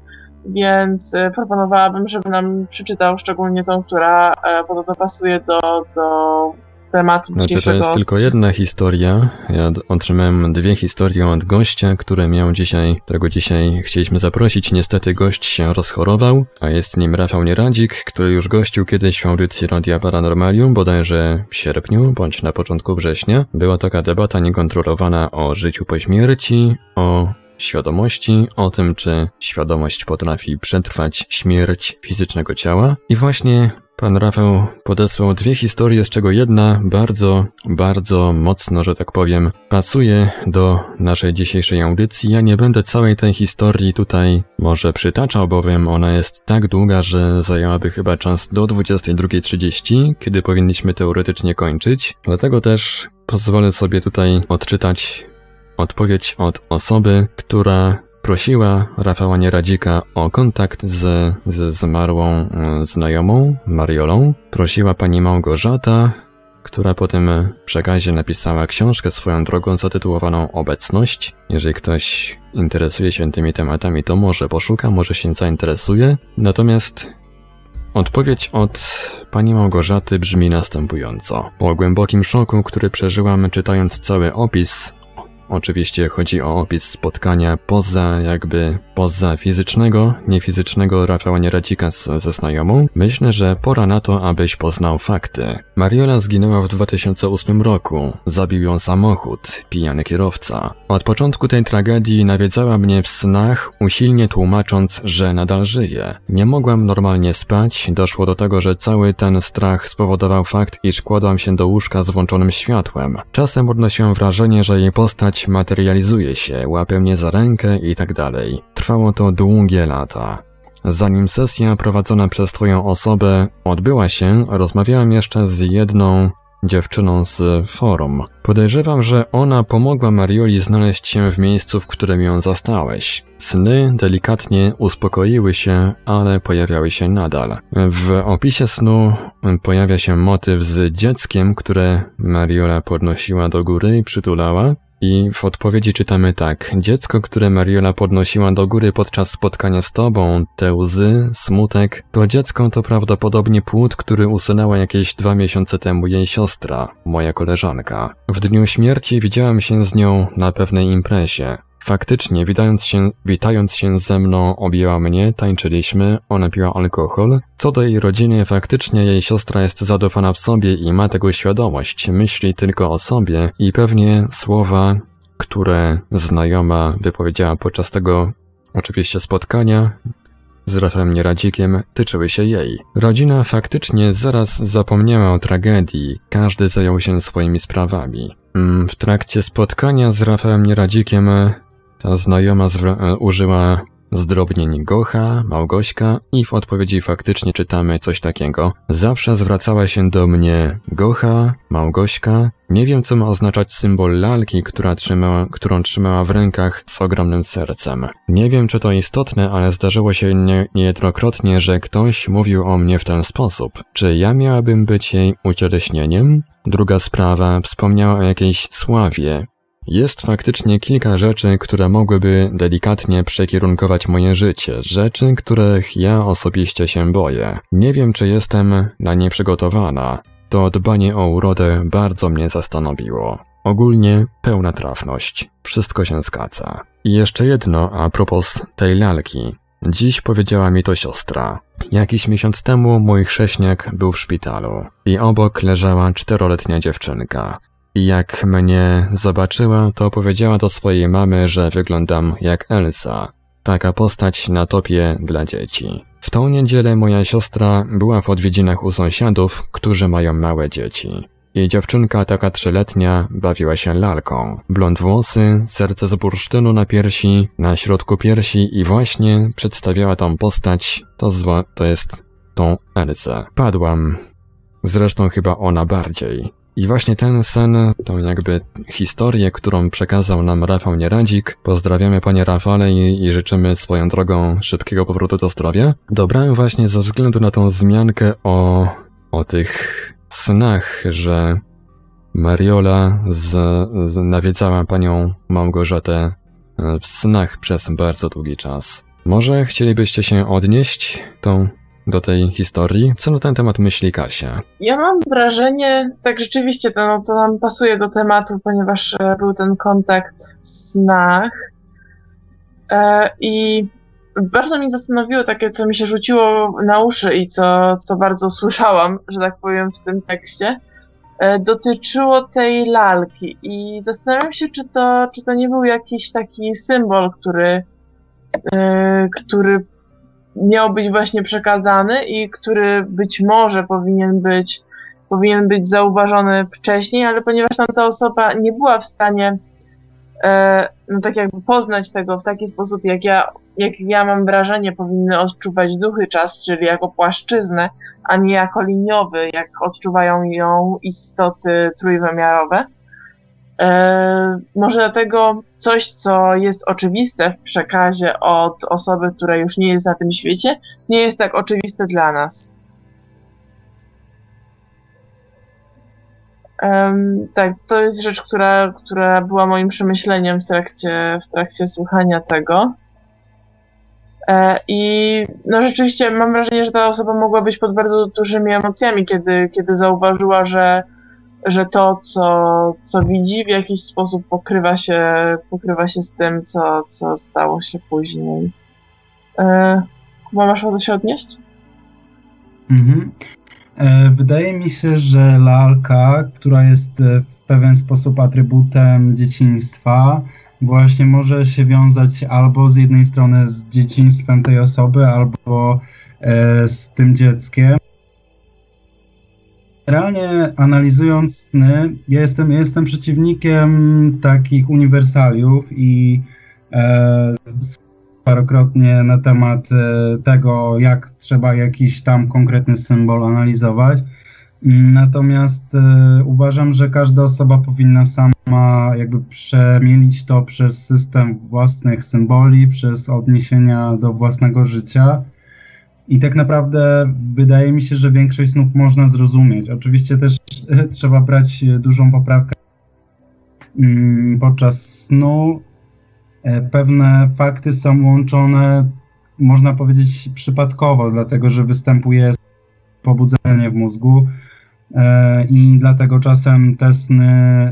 więc e, proponowałabym, żeby nam przeczytał szczególnie tą, która e, podobno pasuje do, do tematu Znaczy to jest tylko jedna historia. Ja otrzymałem dwie historie od gościa, który miał dzisiaj, którego dzisiaj chcieliśmy zaprosić. Niestety gość się rozchorował, a jest nim Rafał Nieradzik, który już gościł kiedyś w audycji Radia Paranormalium, bodajże w sierpniu bądź na początku września. Była taka debata niekontrolowana o życiu po śmierci, o świadomości, o tym, czy świadomość potrafi przetrwać śmierć fizycznego ciała. I właśnie pan Rafał podesłał dwie historie, z czego jedna bardzo, bardzo mocno, że tak powiem, pasuje do naszej dzisiejszej audycji. Ja nie będę całej tej historii tutaj może przytaczał, bowiem ona jest tak długa, że zajęłaby chyba czas do 22.30, kiedy powinniśmy teoretycznie kończyć. Dlatego też pozwolę sobie tutaj odczytać Odpowiedź od osoby, która prosiła Rafała Nieradzika o kontakt z, z zmarłą e, znajomą, Mariolą. Prosiła pani Małgorzata, która po tym przekazie napisała książkę swoją drogą zatytułowaną Obecność. Jeżeli ktoś interesuje się tymi tematami, to może poszuka, może się zainteresuje. Natomiast Odpowiedź od pani Małgorzaty brzmi następująco. Po głębokim szoku, który przeżyłam czytając cały opis Oczywiście chodzi o opis spotkania poza jakby poza fizycznego, niefizycznego Rafała Nieradzika ze znajomą. Myślę, że pora na to, abyś poznał fakty. Mariola zginęła w 2008 roku. Zabił ją samochód, pijany kierowca. Od początku tej tragedii nawiedzała mnie w snach, usilnie tłumacząc, że nadal żyje. Nie mogłam normalnie spać, doszło do tego, że cały ten strach spowodował fakt, iż kładłam się do łóżka z włączonym światłem. Czasem odnosiłam wrażenie, że jej postać materializuje się, łapie mnie za rękę i tak dalej. Trwało to długie lata. Zanim sesja prowadzona przez twoją osobę odbyła się, rozmawiałem jeszcze z jedną dziewczyną z forum. Podejrzewam, że ona pomogła Marioli znaleźć się w miejscu, w którym ją zastałeś. Sny delikatnie uspokoiły się, ale pojawiały się nadal. W opisie snu pojawia się motyw z dzieckiem, które Mariola podnosiła do góry i przytulała. I w odpowiedzi czytamy tak. Dziecko, które Mariola podnosiła do góry podczas spotkania z tobą, te łzy, smutek, to dziecko to prawdopodobnie płód, który usunęła jakieś dwa miesiące temu jej siostra, moja koleżanka. W dniu śmierci widziałam się z nią na pewnej imprezie. Faktycznie, witając się, witając się ze mną, objęła mnie, tańczyliśmy, ona piła alkohol. Co do jej rodziny, faktycznie jej siostra jest zadofana w sobie i ma tego świadomość, myśli tylko o sobie i pewnie słowa, które znajoma wypowiedziała podczas tego oczywiście spotkania, z Rafałem Nieradzikiem tyczyły się jej. Rodzina faktycznie zaraz zapomniała o tragedii, każdy zajął się swoimi sprawami. Mm, w trakcie spotkania z Rafałem Nieradzikiem ta znajoma e, użyła zdrobnień Gocha, Małgośka i w odpowiedzi faktycznie czytamy coś takiego. Zawsze zwracała się do mnie Gocha, Małgośka. Nie wiem, co ma oznaczać symbol lalki, która trzymała, którą trzymała w rękach z ogromnym sercem. Nie wiem, czy to istotne, ale zdarzyło się nie, niejednokrotnie, że ktoś mówił o mnie w ten sposób. Czy ja miałabym być jej ucieleśnieniem? Druga sprawa, wspomniała o jakiejś sławie, jest faktycznie kilka rzeczy, które mogłyby delikatnie przekierunkować moje życie, rzeczy, których ja osobiście się boję. Nie wiem, czy jestem na nie przygotowana. To dbanie o urodę bardzo mnie zastanowiło. Ogólnie pełna trafność. Wszystko się zgadza. I jeszcze jedno a propos tej lalki. Dziś powiedziała mi to siostra. Jakiś miesiąc temu mój chrześniak był w szpitalu i obok leżała czteroletnia dziewczynka. Jak mnie zobaczyła, to powiedziała do swojej mamy, że wyglądam jak Elsa. Taka postać na topie dla dzieci. W tą niedzielę moja siostra była w odwiedzinach u sąsiadów, którzy mają małe dzieci. Jej dziewczynka, taka trzyletnia, bawiła się lalką. Blond włosy, serce z bursztynu na piersi, na środku piersi i właśnie przedstawiała tą postać, to zło, to jest tą Elzę. Padłam. Zresztą chyba ona bardziej. I właśnie ten sen, tą jakby historię, którą przekazał nam Rafał Nieradzik, pozdrawiamy panie Rafale i, i życzymy swoją drogą szybkiego powrotu do zdrowia, dobrałem właśnie ze względu na tą zmiankę o, o tych snach, że Mariola z, z nawiedzała panią Małgorzatę e, w snach przez bardzo długi czas. Może chcielibyście się odnieść tą, do tej historii? Co na ten temat myśli Kasia? Ja mam wrażenie, tak rzeczywiście to, no, to nam pasuje do tematu, ponieważ e, był ten kontakt w snach. E, I bardzo mnie zastanowiło takie, co mi się rzuciło na uszy i co, co bardzo słyszałam, że tak powiem, w tym tekście. E, dotyczyło tej lalki i zastanawiam się, czy to, czy to nie był jakiś taki symbol, który, e, który miał być właśnie przekazany i który być może powinien być, powinien być zauważony wcześniej, ale ponieważ tamta osoba nie była w stanie e, no tak jakby poznać tego w taki sposób, jak ja, jak ja mam wrażenie, powinny odczuwać duchy czas, czyli jako płaszczyznę, a nie jako liniowy, jak odczuwają ją istoty trójwymiarowe. E, może dlatego coś, co jest oczywiste w przekazie od osoby, która już nie jest na tym świecie, nie jest tak oczywiste dla nas. Tak, to jest rzecz, która, która była moim przemyśleniem w trakcie, w trakcie słuchania tego. E, I no rzeczywiście mam wrażenie, że ta osoba mogła być pod bardzo dużymi emocjami, kiedy, kiedy zauważyła, że, że to, co, co widzi, w jakiś sposób pokrywa się, pokrywa się z tym, co, co stało się później. E, Kuba, masz ochotę się odnieść? Mhm. E, wydaje mi się, że lalka, która jest e, w pewien sposób atrybutem dzieciństwa, właśnie może się wiązać albo z jednej strony z dzieciństwem tej osoby, albo e, z tym dzieckiem. Realnie analizując ja jestem, jestem przeciwnikiem takich uniwersaliów i e, parokrotnie na temat e, tego, jak trzeba jakiś tam konkretny symbol analizować. Natomiast e, uważam, że każda osoba powinna sama jakby przemielić to przez system własnych symboli, przez odniesienia do własnego życia. I tak naprawdę wydaje mi się, że większość snów można zrozumieć. Oczywiście też trzeba brać dużą poprawkę mm, podczas snu E, pewne fakty są łączone, można powiedzieć, przypadkowo, dlatego że występuje pobudzenie w mózgu i dlatego czasem te sny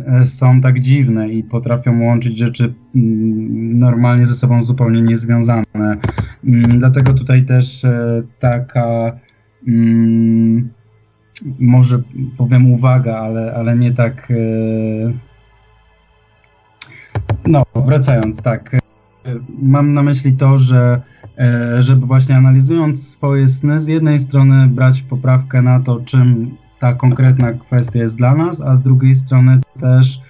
e, są tak dziwne i potrafią łączyć rzeczy mm, normalnie ze sobą zupełnie niezwiązane. Mm, dlatego tutaj też taka mm, może powiem uwaga, ale, ale nie tak no, wracając, tak. Mam na myśli to, że e, żeby właśnie analizując swoje sny, z jednej strony brać poprawkę na to, czym ta konkretna kwestia jest dla nas, a z drugiej strony też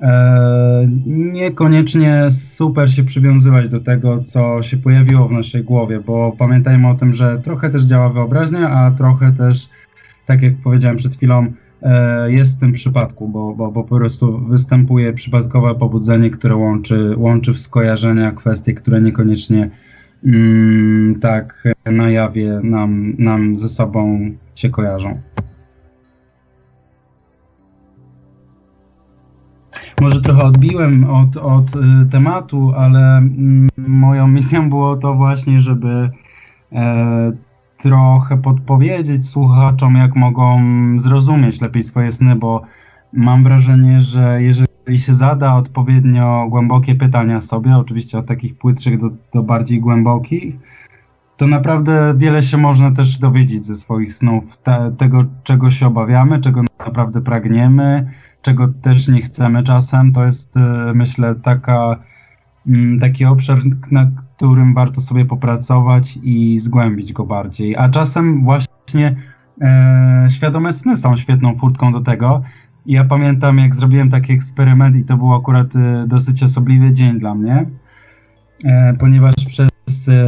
e, niekoniecznie super się przywiązywać do tego, co się pojawiło w naszej głowie, bo pamiętajmy o tym, że trochę też działa wyobraźnia, a trochę też, tak jak powiedziałem przed chwilą, E, jest w tym przypadku, bo, bo, bo po prostu występuje przypadkowe pobudzenie, które łączy, łączy w skojarzenia kwestie, które niekoniecznie mm, tak na jawie nam, nam ze sobą się kojarzą. Może trochę odbiłem od, od y, tematu, ale mm, moją misją było to właśnie, żeby e, trochę podpowiedzieć słuchaczom, jak mogą zrozumieć lepiej swoje sny, bo mam wrażenie, że jeżeli się zada odpowiednio głębokie pytania sobie, oczywiście od takich płytszych do, do bardziej głębokich, to naprawdę wiele się można też dowiedzieć ze swoich snów, te, tego czego się obawiamy, czego naprawdę pragniemy, czego też nie chcemy czasem. To jest e, myślę taka, mm, taki obszar, na którym warto sobie popracować i zgłębić go bardziej. A czasem właśnie e, świadome sny są świetną furtką do tego. Ja pamiętam, jak zrobiłem taki eksperyment, i to był akurat e, dosyć osobliwy dzień dla mnie, e, ponieważ przez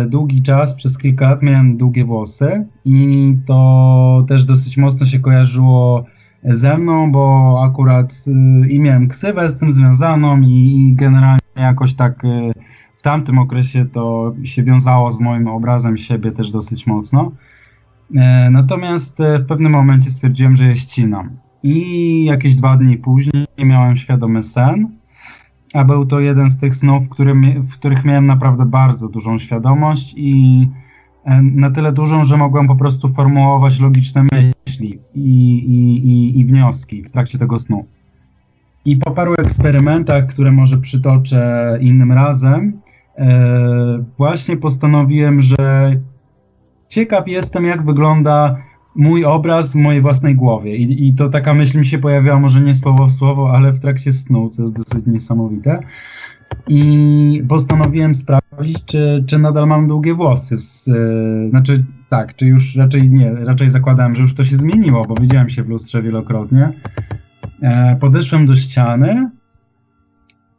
długi czas, przez kilka lat miałem długie włosy i to też dosyć mocno się kojarzyło ze mną, bo akurat e, i miałem ksywę z tym związaną i, generalnie jakoś tak w tamtym okresie to się wiązało z moim obrazem siebie też dosyć mocno. Natomiast w pewnym momencie stwierdziłem, że je ścinam. I jakieś dwa dni później miałem świadomy sen, a był to jeden z tych snów, w, w których miałem naprawdę bardzo dużą świadomość i na tyle dużą, że mogłem po prostu formułować logiczne myśli i, i, i, i wnioski w trakcie tego snu. I po paru eksperymentach, które może przytoczę innym razem, e, właśnie postanowiłem, że ciekaw jestem, jak wygląda mój obraz w mojej własnej głowie. I, I to taka myśl mi się pojawiała, może nie słowo w słowo, ale w trakcie snu, co jest dosyć niesamowite. I postanowiłem sprawdzić, czy, czy nadal mam długie włosy. Z, yy, znaczy, tak, czy już raczej nie, raczej zakładałem, że już to się zmieniło, bo widziałem się w lustrze wielokrotnie. E, podeszłem do ściany,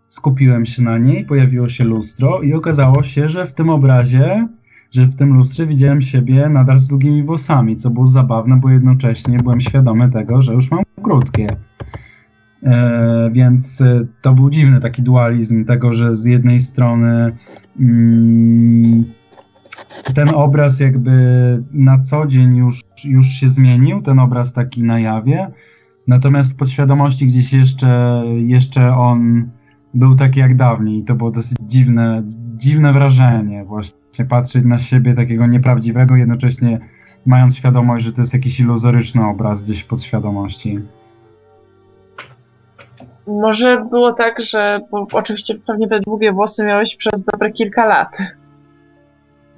skupiłem się na niej, pojawiło się lustro i okazało się, że w tym obrazie że w tym lustrze widziałem siebie nadal z długimi włosami, co było zabawne, bo jednocześnie byłem świadomy tego, że już mam krótkie. E, więc e, to był dziwny taki dualizm tego, że z jednej strony mm, ten obraz jakby na co dzień już, już się zmienił, ten obraz taki na jawie, natomiast w podświadomości gdzieś jeszcze, jeszcze on był taki jak dawniej i to było dosyć dziwne, dziwne wrażenie właśnie patrzeć na siebie takiego nieprawdziwego, jednocześnie mając świadomość, że to jest jakiś iluzoryczny obraz gdzieś w podświadomości. Może było tak, że bo oczywiście pewnie te długie włosy miałeś przez dobre kilka lat.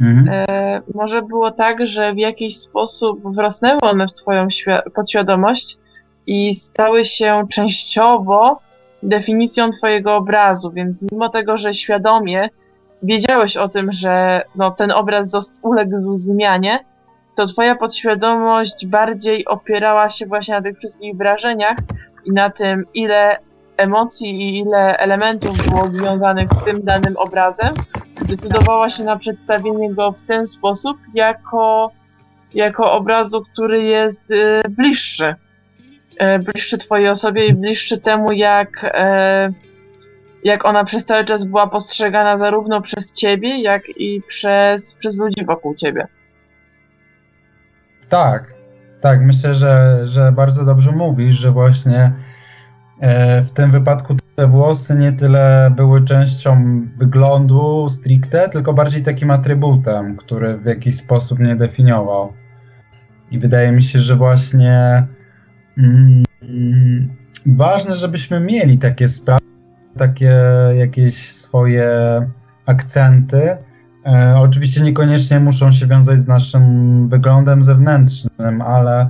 Mhm. E, może było tak, że w jakiś sposób wrosnęły one w twoją podświadomość i stały się częściowo definicją twojego obrazu, więc mimo tego, że świadomie wiedziałeś o tym, że no, ten obraz uległ zmianie, to twoja podświadomość bardziej opierała się właśnie na tych wszystkich wrażeniach i na tym, ile emocji i ile elementów było związanych z tym danym obrazem, decydowała się na przedstawienie go w ten sposób, jako, jako obrazu, który jest y, bliższy. Y, bliższy twojej osobie i bliższy temu, jak y, jak ona przez cały czas była postrzegana zarówno przez ciebie, jak i przez, przez ludzi wokół ciebie. Tak, tak, myślę, że, że bardzo dobrze mówisz, że właśnie e, w tym wypadku te włosy nie tyle były częścią wyglądu stricte, tylko bardziej takim atrybutem, który w jakiś sposób mnie definiował. I wydaje mi się, że właśnie mm, ważne, żebyśmy mieli takie sprawy, takie jakieś swoje akcenty. E, oczywiście niekoniecznie muszą się wiązać z naszym wyglądem zewnętrznym, ale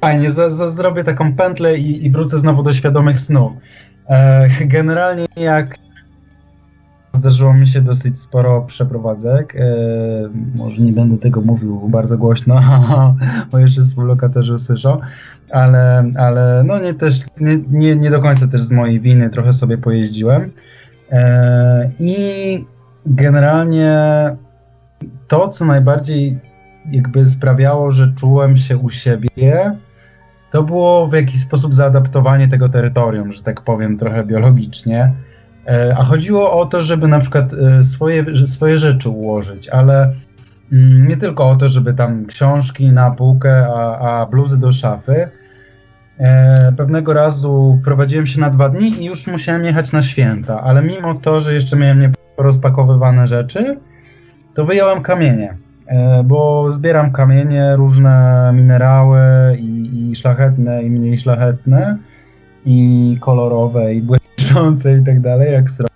fajnie, za, za, zrobię taką pętlę i, i wrócę znowu do świadomych snów. E, generalnie jak Zdarzyło mi się dosyć sporo przeprowadzek. E, może nie będę tego mówił bardzo głośno, bo jeszcze współlokatorzy słyszą, ale, ale no nie, też, nie, nie, nie do końca też z mojej winy trochę sobie pojeździłem. E, I generalnie to, co najbardziej jakby sprawiało, że czułem się u siebie, to było w jakiś sposób zaadaptowanie tego terytorium, że tak powiem, trochę biologicznie. E, a chodziło o to, żeby na przykład e, swoje, swoje rzeczy ułożyć, ale mm, nie tylko o to, żeby tam książki na półkę, a, a bluzy do szafy. E, pewnego razu wprowadziłem się na dwa dni i już musiałem jechać na święta, ale mimo to, że jeszcze miałem rozpakowywane rzeczy, to wyjąłem kamienie, bo zbieram kamienie, różne minerały i, i szlachetne, i mniej szlachetne, i kolorowe, i błyszczące i tak dalej, jak srogo.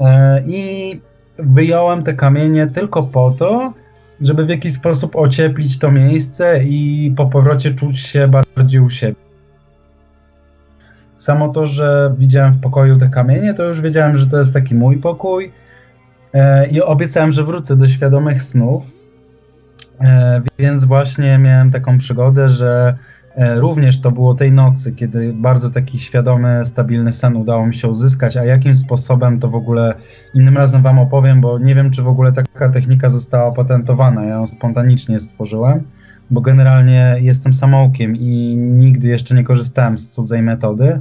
e, i wyjąłem te kamienie tylko po to, żeby w jakiś sposób ocieplić to miejsce i po powrocie czuć się bardziej u siebie. Samo to, że widziałem w pokoju te kamienie, to już wiedziałem, że to jest taki mój pokój e, i obiecałem, że wrócę do świadomych snów. E, więc właśnie miałem taką przygodę, że e, również to było tej nocy, kiedy bardzo taki świadomy, stabilny sen udało mi się uzyskać, a jakim sposobem to w ogóle innym razem wam opowiem, bo nie wiem, czy w ogóle taka technika została patentowana. Ja ją spontanicznie stworzyłem, bo generalnie jestem samoukiem i nigdy jeszcze nie korzystałem z cudzej metody e,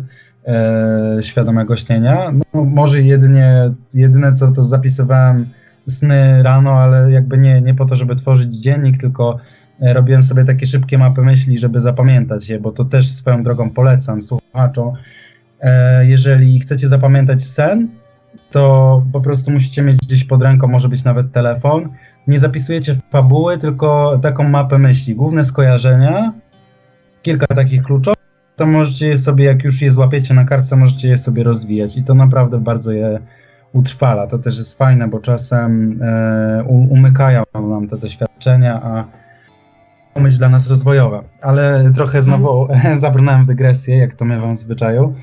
świadomego śnienia. No, może jedynie, jedyne co to zapisywałem sny rano, ale jakby nie, nie po to, żeby tworzyć dziennik, tylko e, robiłem sobie takie szybkie mapy myśli, żeby zapamiętać je, bo to też swoją drogą polecam słuchaczom. E, jeżeli chcecie zapamiętać sen, to po prostu musicie mieć gdzieś pod ręką, może być nawet telefon. Nie zapisujecie fabuły, tylko taką mapę myśli, główne skojarzenia, kilka takich kluczowych, to możecie je sobie, jak już je złapiecie na kartce, możecie je sobie rozwijać i to naprawdę bardzo je utrwala. To też jest fajne, bo czasem e, umykają nam te doświadczenia, a myśl dla nas rozwojowa. Ale trochę znowu zabrnąłem w dygresję, jak to miewam w zwyczaju.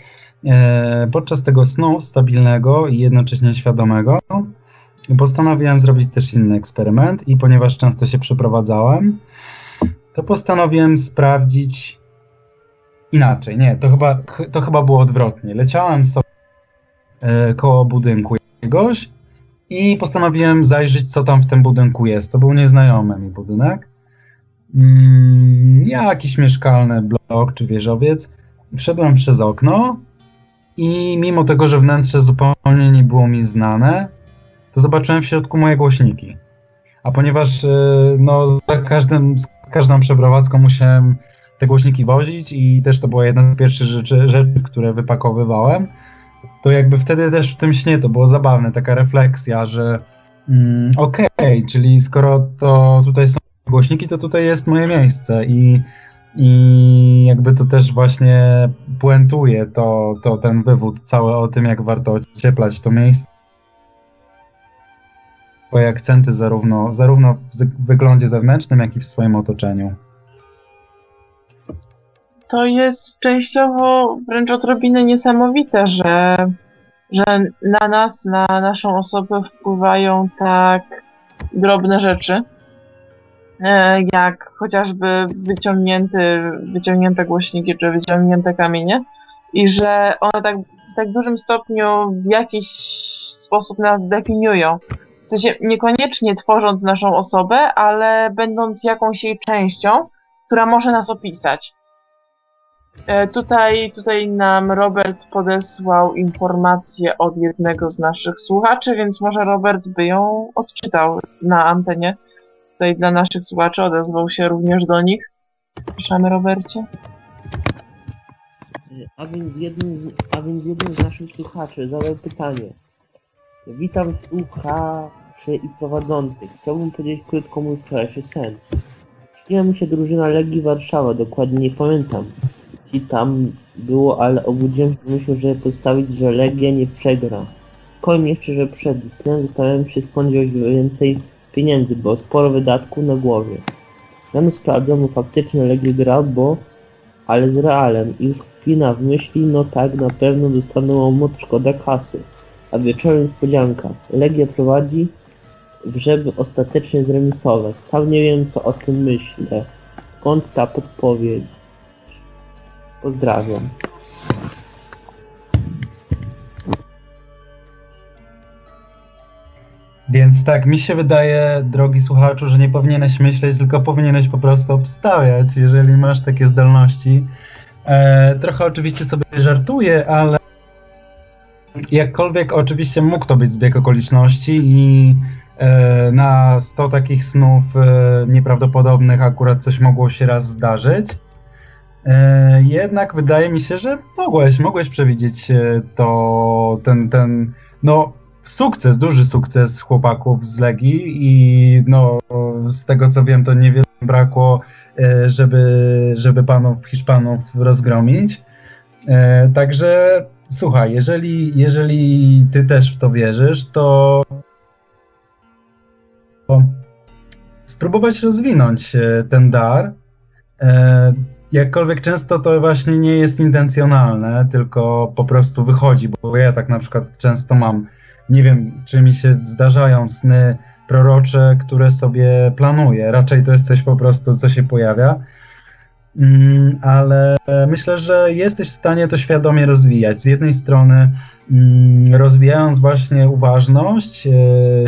E, podczas tego snu stabilnego i jednocześnie świadomego postanowiłem zrobić też inny eksperyment i ponieważ często się przeprowadzałem, to postanowiłem sprawdzić inaczej. Nie, to chyba, to chyba było odwrotnie. Leciałem sobie e, koło budynku jakiegoś i postanowiłem zajrzeć, co tam w tym budynku jest. To był nieznajomy mi budynek. Mm, jakiś mieszkalny blok czy wieżowiec. Wszedłem przez okno i mimo tego, że wnętrze zupełnie nie było mi znane, to zobaczyłem w środku moje głośniki. A ponieważ y, no, za każdym, z każdą przeprowadzką musiałem te głośniki wozić i też to była jedna z pierwszych rzeczy, rzeczy które wypakowywałem, to jakby wtedy też w tym śnie to było zabawne, taka refleksja, że mm, okej, okay, czyli skoro to tutaj są głośniki, to tutaj jest moje miejsce i, i jakby to też właśnie puentuje to, to ten wywód cały o tym, jak warto ocieplać to miejsce. Twoje akcenty zarówno, zarówno w wyglądzie zewnętrznym, jak i w swoim otoczeniu to jest częściowo wręcz odrobinę niesamowite, że, że na nas, na naszą osobę wpływają tak drobne rzeczy, e, jak chociażby wyciągnięty, wyciągnięte głośniki czy wyciągnięte kamienie i że one tak, w tak dużym stopniu w jakiś sposób nas definiują. W sensie niekoniecznie tworząc naszą osobę, ale będąc jakąś jej częścią, która może nas opisać. E, tutaj, tutaj nam Robert podesłał informację od jednego z naszych słuchaczy, więc może Robert by ją odczytał na antenie. Tutaj dla naszych słuchaczy odezwał się również do nich. Proszę, Robercie. A więc, jednym z, a więc jednym z naszych słuchaczy zadał pytanie. Witam słuchaczy i prowadzących. Chciałbym powiedzieć krótko mój wczorajszy sen. Śniła mi się drużyna Legii Warszawa, dokładnie nie pamiętam i tam było, ale obudziłem się myślą, że postawić, że Legia nie przegra. Powiem jeszcze, że przed snem zostałem się więcej pieniędzy, bo sporo wydatków na głowie. Rano sprawdzam, faktycznie Legia gra, bo ale z Realem i już chwila w myśli, no tak, na pewno dostaną moc szkoda kasy. A wieczorem niespodzianka. Legia prowadzi, żeby ostatecznie zremisować. Sam nie wiem, co o tym myślę. Skąd ta podpowiedź? Pozdrawiam. Więc tak, mi się wydaje, drogi słuchaczu, że nie powinieneś myśleć, tylko powinieneś po prostu obstawiać, jeżeli masz takie zdolności. E, trochę oczywiście sobie żartuję, ale jakkolwiek oczywiście mógł to być zbieg okoliczności i na 100 takich snów e, nieprawdopodobnych akurat coś mogło się raz zdarzyć. E, jednak wydaje mi się, że mogłeś, mogłeś przewidzieć e, to, ten, ten, no, sukces, duży sukces chłopaków z Legii i no, z tego co wiem, to niewiele brakło, e, żeby, żeby panów Hiszpanów rozgromić. Także słuchaj, jeżeli, jeżeli ty też w to wierzysz, to spróbować rozwinąć e, ten dar. E, jakkolwiek często to właśnie nie jest intencjonalne, tylko po prostu wychodzi, bo ja tak na przykład często mam, nie wiem, czy mi się zdarzają sny prorocze, które sobie planuję. Raczej to jest coś po prostu, co się pojawia. Mm, ale myślę, że jesteś w stanie to świadomie rozwijać. Z jednej strony mm, rozwijając właśnie uważność, e,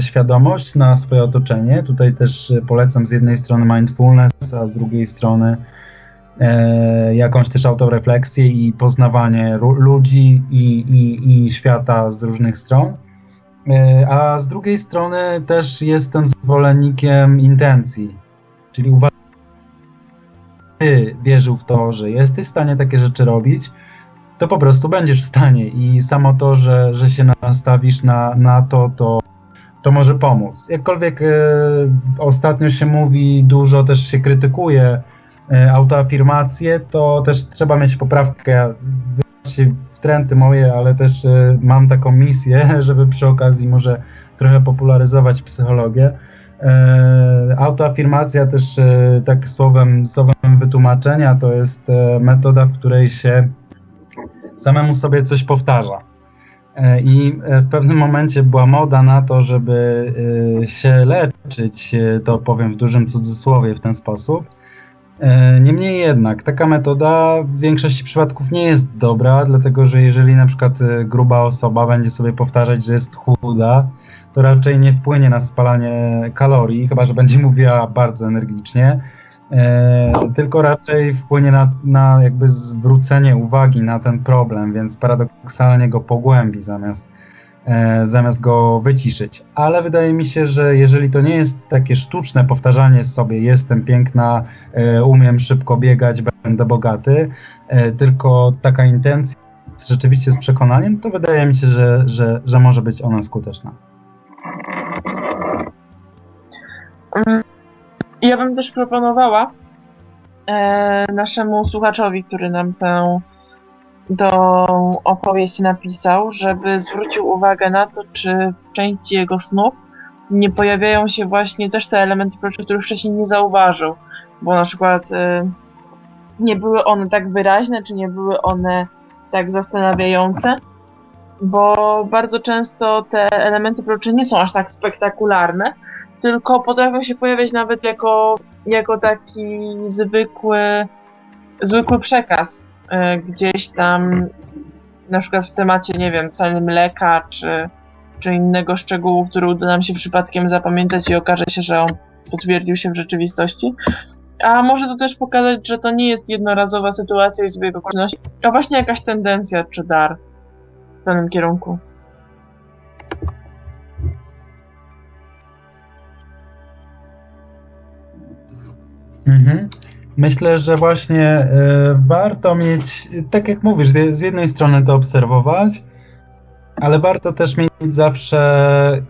świadomość na swoje otoczenie. Tutaj też polecam z jednej strony mindfulness, a z drugiej strony e, jakąś też autorefleksję i poznawanie ludzi i, i, i świata z różnych stron. E, a z drugiej strony też jestem zwolennikiem intencji, czyli uważam, ty wierzył w to, że jesteś w stanie takie rzeczy robić, to po prostu będziesz w stanie i samo to, że, że się nastawisz na, na to, to, to może pomóc. Jakkolwiek e, ostatnio się mówi, dużo też się krytykuje e, to też trzeba mieć poprawkę. Wtręty moje, ale też e, mam taką misję, żeby przy okazji może trochę popularyzować psychologię autoafirmacja też e, tak słowem, słowem wytłumaczenia to jest e, metoda, w której się samemu sobie coś powtarza. I w pewnym momencie była moda na to, żeby się leczyć, to powiem w dużym cudzysłowie w ten sposób. Niemniej jednak, taka metoda w większości przypadków nie jest dobra, dlatego że jeżeli na przykład gruba osoba będzie sobie powtarzać, że jest chuda, to raczej nie wpłynie na spalanie kalorii, chyba że będzie mówiła bardzo energicznie, e, tylko raczej wpłynie na, na jakby zwrócenie uwagi na ten problem, więc paradoksalnie go pogłębi zamiast, e, zamiast go wyciszyć. Ale wydaje mi się, że jeżeli to nie jest takie sztuczne powtarzanie sobie jestem piękna, e, umiem szybko biegać, będę bogaty, e, tylko taka intencja rzeczywiście z przekonaniem, to wydaje mi się, że, że, że może być ona skuteczna. Ja bym też proponowała e, naszemu słuchaczowi, który nam tę tą opowieść napisał, żeby zwrócił uwagę na to, czy w części jego snów nie pojawiają się właśnie też te elementy, których wcześniej nie zauważył, bo na przykład e, nie były one tak wyraźne, czy nie były one tak zastanawiające, bo bardzo często te elementy prorocze nie są aż tak spektakularne, tylko potrafią się pojawiać nawet jako, jako taki zwykły, zwykły przekaz e, gdzieś tam, na przykład w temacie, nie wiem, ceny mleka, czy, czy innego szczegółu, który uda nam się przypadkiem zapamiętać i okaże się, że on potwierdził się w rzeczywistości. A może to też pokazać, że to nie jest jednorazowa sytuacja i zbieg okoliczności, a właśnie jakaś tendencja czy dar w danym kierunku. Mhm. Myślę, że właśnie y, warto mieć, tak jak mówisz, z, jednej strony to obserwować, ale warto też mieć zawsze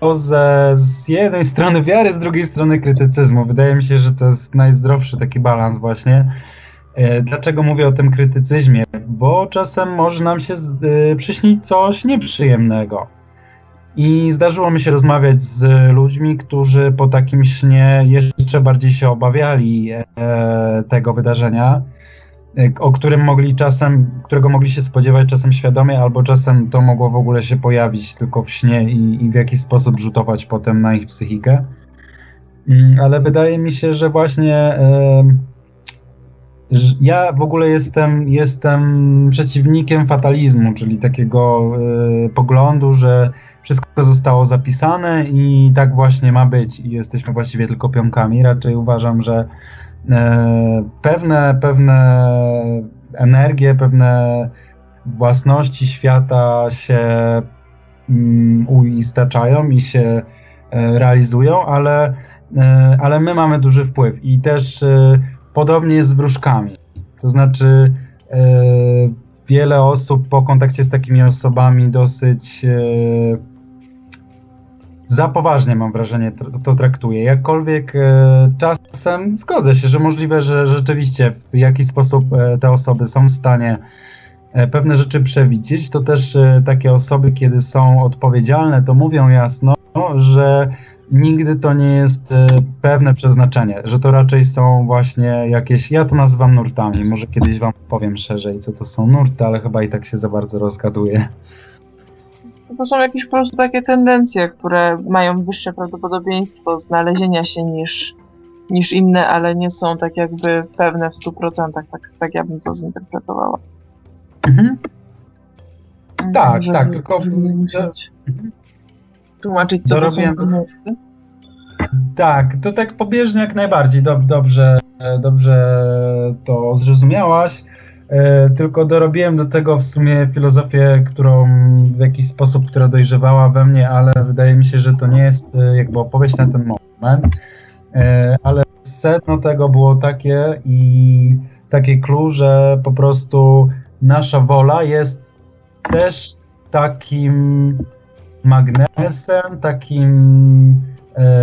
dozę z jednej strony wiary, z drugiej strony krytycyzmu. Wydaje mi się, że to jest najzdrowszy taki balans właśnie. Y, dlaczego mówię o tym krytycyzmie? Bo czasem może nam się y, przyśnić coś nieprzyjemnego i zdarzyło mi się rozmawiać z ludźmi, którzy po takim śnie jeszcze bardziej się obawiali e, tego wydarzenia, e, o którym mogli czasem, którego mogli się spodziewać czasem świadomie, albo czasem to mogło w ogóle się pojawić tylko w śnie i, i w jakiś sposób rzutować potem na ich psychikę. Mm, ale wydaje mi się, że właśnie e, ja w ogóle jestem, jestem przeciwnikiem fatalizmu, czyli takiego y, poglądu, że wszystko zostało zapisane i tak właśnie ma być i jesteśmy właściwie tylko pionkami. Raczej uważam, że y, pewne, pewne energie, pewne własności świata się y, uistaczają i się realizują, ale, ale my mamy duży wpływ i też Podobnie jest z wróżkami. To znaczy, e, wiele osób po kontakcie z takimi osobami dosyć e, za poważnie, mam wrażenie, to, to traktuje. Jakkolwiek e, czasem zgodzę się, że możliwe, że rzeczywiście w jakiś sposób te osoby są w stanie e, pewne rzeczy przewidzieć, to też e, takie osoby, kiedy są odpowiedzialne, to mówią jasno, że nigdy to nie jest e, pewne przeznaczenie, że to raczej są właśnie jakieś, ja to nazywam nurtami, może kiedyś wam powiem szerzej, co to są nurty, ale chyba i tak się za bardzo rozgaduję. To są jakieś po prostu takie tendencje, które mają wyższe prawdopodobieństwo znalezienia się niż, niż inne, ale nie są tak jakby pewne w 100%. Tak, tak ja bym to zinterpretowała. Mhm. Tak, żeby, tak, tylko... Żeby tłumaczyć, co Dorobiłem... to są nurty. Tak, to tak pobieżnie jak najbardziej. Dob dobrze, dobrze to zrozumiałaś. E, tylko dorobiłem do tego w sumie filozofię, którą w jakiś sposób, która dojrzewała we mnie, ale wydaje mi się, że to nie jest e, jakby opowieść na ten moment. E, ale sedno tego było takie i takie clue, że po prostu nasza wola jest też takim magnesem, takim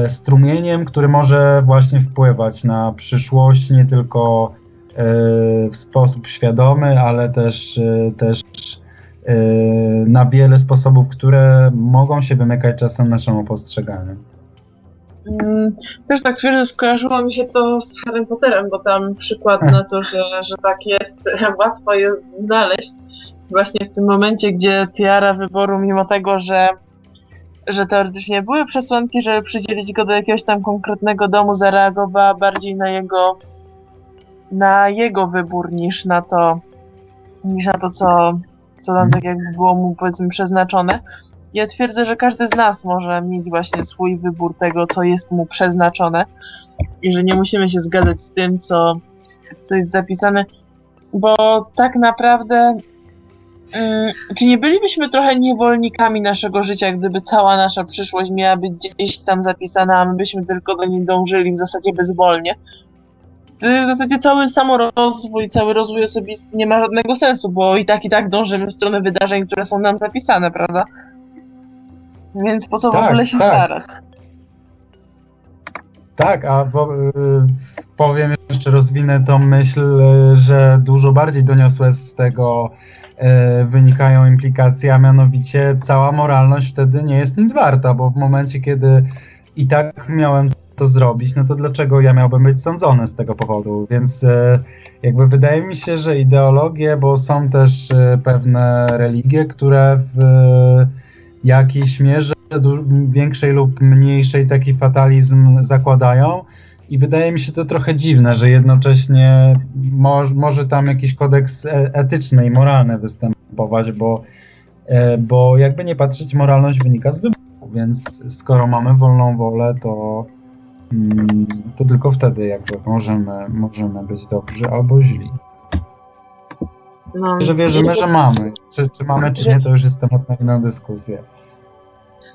strumieniem, który może właśnie wpływać na przyszłość, nie tylko E, w sposób świadomy, ale też, e, też e, na wiele sposobów, które mogą się wymykać czasem naszemu postrzeganiu. Mm, też tak twierdzę, skojarzyło mi się to z Harry Potterem, bo tam przykład na to, że, że tak jest, łatwo je znaleźć. Właśnie w tym momencie, gdzie tiara wyboru, mimo tego, że, że teoretycznie były przesłanki, żeby przydzielić go do jakiegoś tam konkretnego domu, zareagowała bardziej na jego na jego wybór niż na to, niż na to, co, co tam tak jakby było mu powiedzmy przeznaczone. Ja twierdzę, że każdy z nas może mieć właśnie swój wybór tego, co jest mu przeznaczone i że nie musimy się zgadzać z tym, co, co jest zapisane, bo tak naprawdę czy nie bylibyśmy trochę niewolnikami naszego życia, gdyby cała nasza przyszłość miała być gdzieś tam zapisana, a my byśmy tylko do niej dążyli w zasadzie bezwolnie? w zasadzie cały samorozwój, cały rozwój osobisty nie ma żadnego sensu, bo i tak, i tak dążymy w stronę wydarzeń, które są nam zapisane, prawda? Więc po co tak, w ogóle się tak. starać? Tak, a bo, y, powiem jeszcze, rozwinę tą myśl, że dużo bardziej doniosłe z tego wynikają implikacje, a mianowicie cała moralność wtedy nie jest nic warta, bo w momencie, kiedy i tak miałem to zrobić, no to dlaczego ja miałbym być sądzony z tego powodu? Więc e, jakby wydaje mi się, że ideologie, bo są też e, pewne religie, które w e, jakiejś mierze większej lub mniejszej taki fatalizm zakładają. I wydaje mi się to trochę dziwne, że jednocześnie mo może tam jakiś kodeks etyczny i moralny występować, bo, bo jakby nie patrzeć, moralność wynika z wyboru, więc skoro mamy wolną wolę, to Mm, to tylko wtedy jakby możemy, możemy być dobrzy albo źli. No, że wierzymy, że mamy. Czy, czy mamy, czy nie, to już jest temat na inną dyskusję.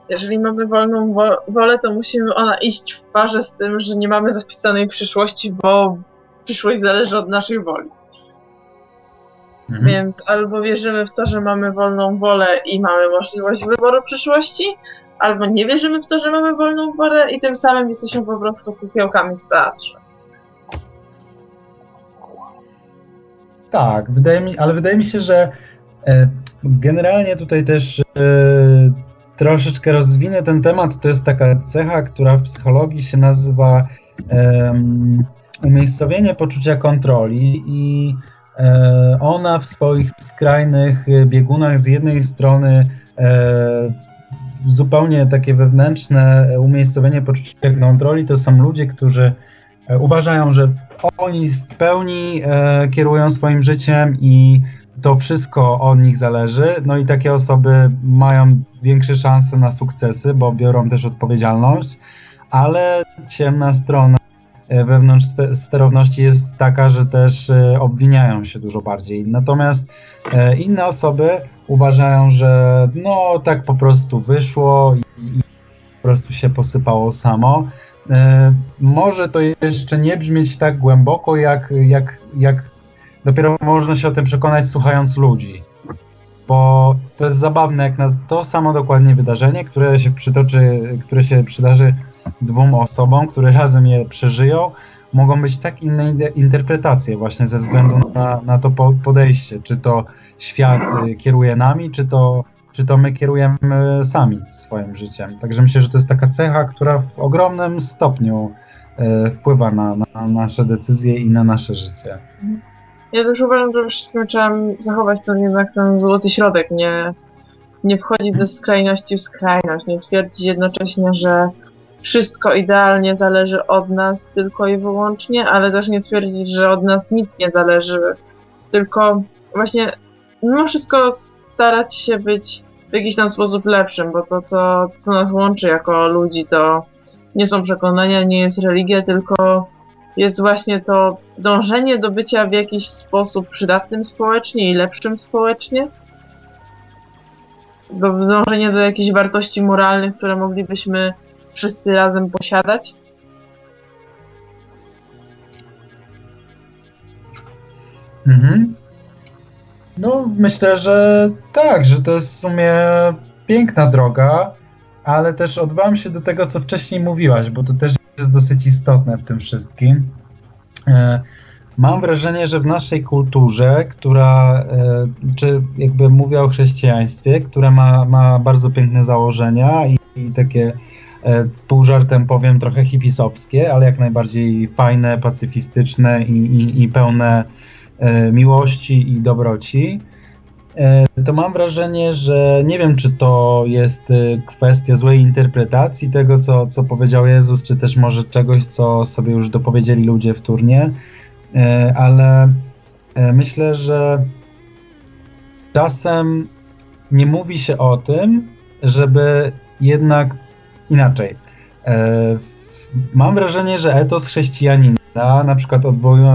Jeżeli mamy wolną wo wolę, to musimy ona iść w parze z tym, że nie mamy zapisanej przyszłości, bo przyszłość zależy od naszej woli. Mhm. Więc albo wierzymy w to, że mamy wolną wolę i mamy możliwość wyboru przyszłości, albo nie wierzymy w to, że mamy wolną wolę i tym samym jesteśmy po prostu kukiełkami w teatrze. Tak, wydaje mi, ale wydaje mi się, że e, generalnie tutaj też e, troszeczkę rozwinę ten temat. To jest taka cecha, która w psychologii się nazywa e, umiejscowienie poczucia kontroli i e, ona w swoich skrajnych biegunach z jednej strony e, zupełnie takie wewnętrzne umiejscowienie poczucia kontroli to są ludzie, którzy e, uważają, że oni w pełni e, kierują swoim życiem i to wszystko od nich zależy. No i takie osoby mają większe szanse na sukcesy, bo biorą też odpowiedzialność, ale ciemna strona e, wewnątrz sterowności jest taka, że też obwiniają się dużo bardziej. Natomiast inne osoby uważają, że no tak po prostu wyszło i, po prostu się posypało samo. E, może to jeszcze nie brzmieć tak głęboko, jak, jak, jak dopiero można się o tym przekonać słuchając ludzi. Bo to jest zabawne, jak na to samo dokładnie wydarzenie, które się przytoczy, które się przydarzy dwóm osobom, które razem je przeżyją, mogą być tak inne interpretacje właśnie ze względu na, na to podejście, czy to świat y, kieruje nami, czy to, czy to my kierujemy sami swoim życiem. Także myślę, że to jest taka cecha, która w ogromnym stopniu y, wpływa na, na nasze decyzje i na nasze życie. Ja też uważam, że wszystkim trzeba zachować ten jednak ten złoty środek, nie, nie wchodzić ze skrajności w skrajność, nie twierdzić jednocześnie, że wszystko idealnie zależy od nas tylko i wyłącznie, ale też nie twierdzić, że od nas nic nie zależy, tylko właśnie mimo wszystko starać się być w jakiś tam sposób lepszym, bo to, co, co nas łączy jako ludzi, to nie są przekonania, nie jest religia, tylko jest właśnie to dążenie do bycia w jakiś sposób przydatnym społecznie i lepszym społecznie. Do dążenia do jakichś wartości moralnych, które moglibyśmy wszyscy razem posiadać. Mhm. No, myślę, że tak, że to jest w sumie piękna droga, ale też odwołam się do tego, co wcześniej mówiłaś, bo to też jest dosyć istotne w tym wszystkim. E, mam wrażenie, że w naszej kulturze, która, e, czy jakby mówię o chrześcijaństwie, które ma, ma bardzo piękne założenia i, i takie e, pół żartem powiem trochę hipisowskie, ale jak najbardziej fajne, pacyfistyczne i, i, i pełne miłości i dobroci to mam wrażenie, że nie wiem, czy to jest y, kwestia złej interpretacji tego, co, co powiedział Jezus, czy też może czegoś, co sobie już dopowiedzieli ludzie w turnie, y, ale y, myślę, że czasem nie mówi się o tym, żeby jednak inaczej. Mam wrażenie, że etos chrześcijanina, na przykład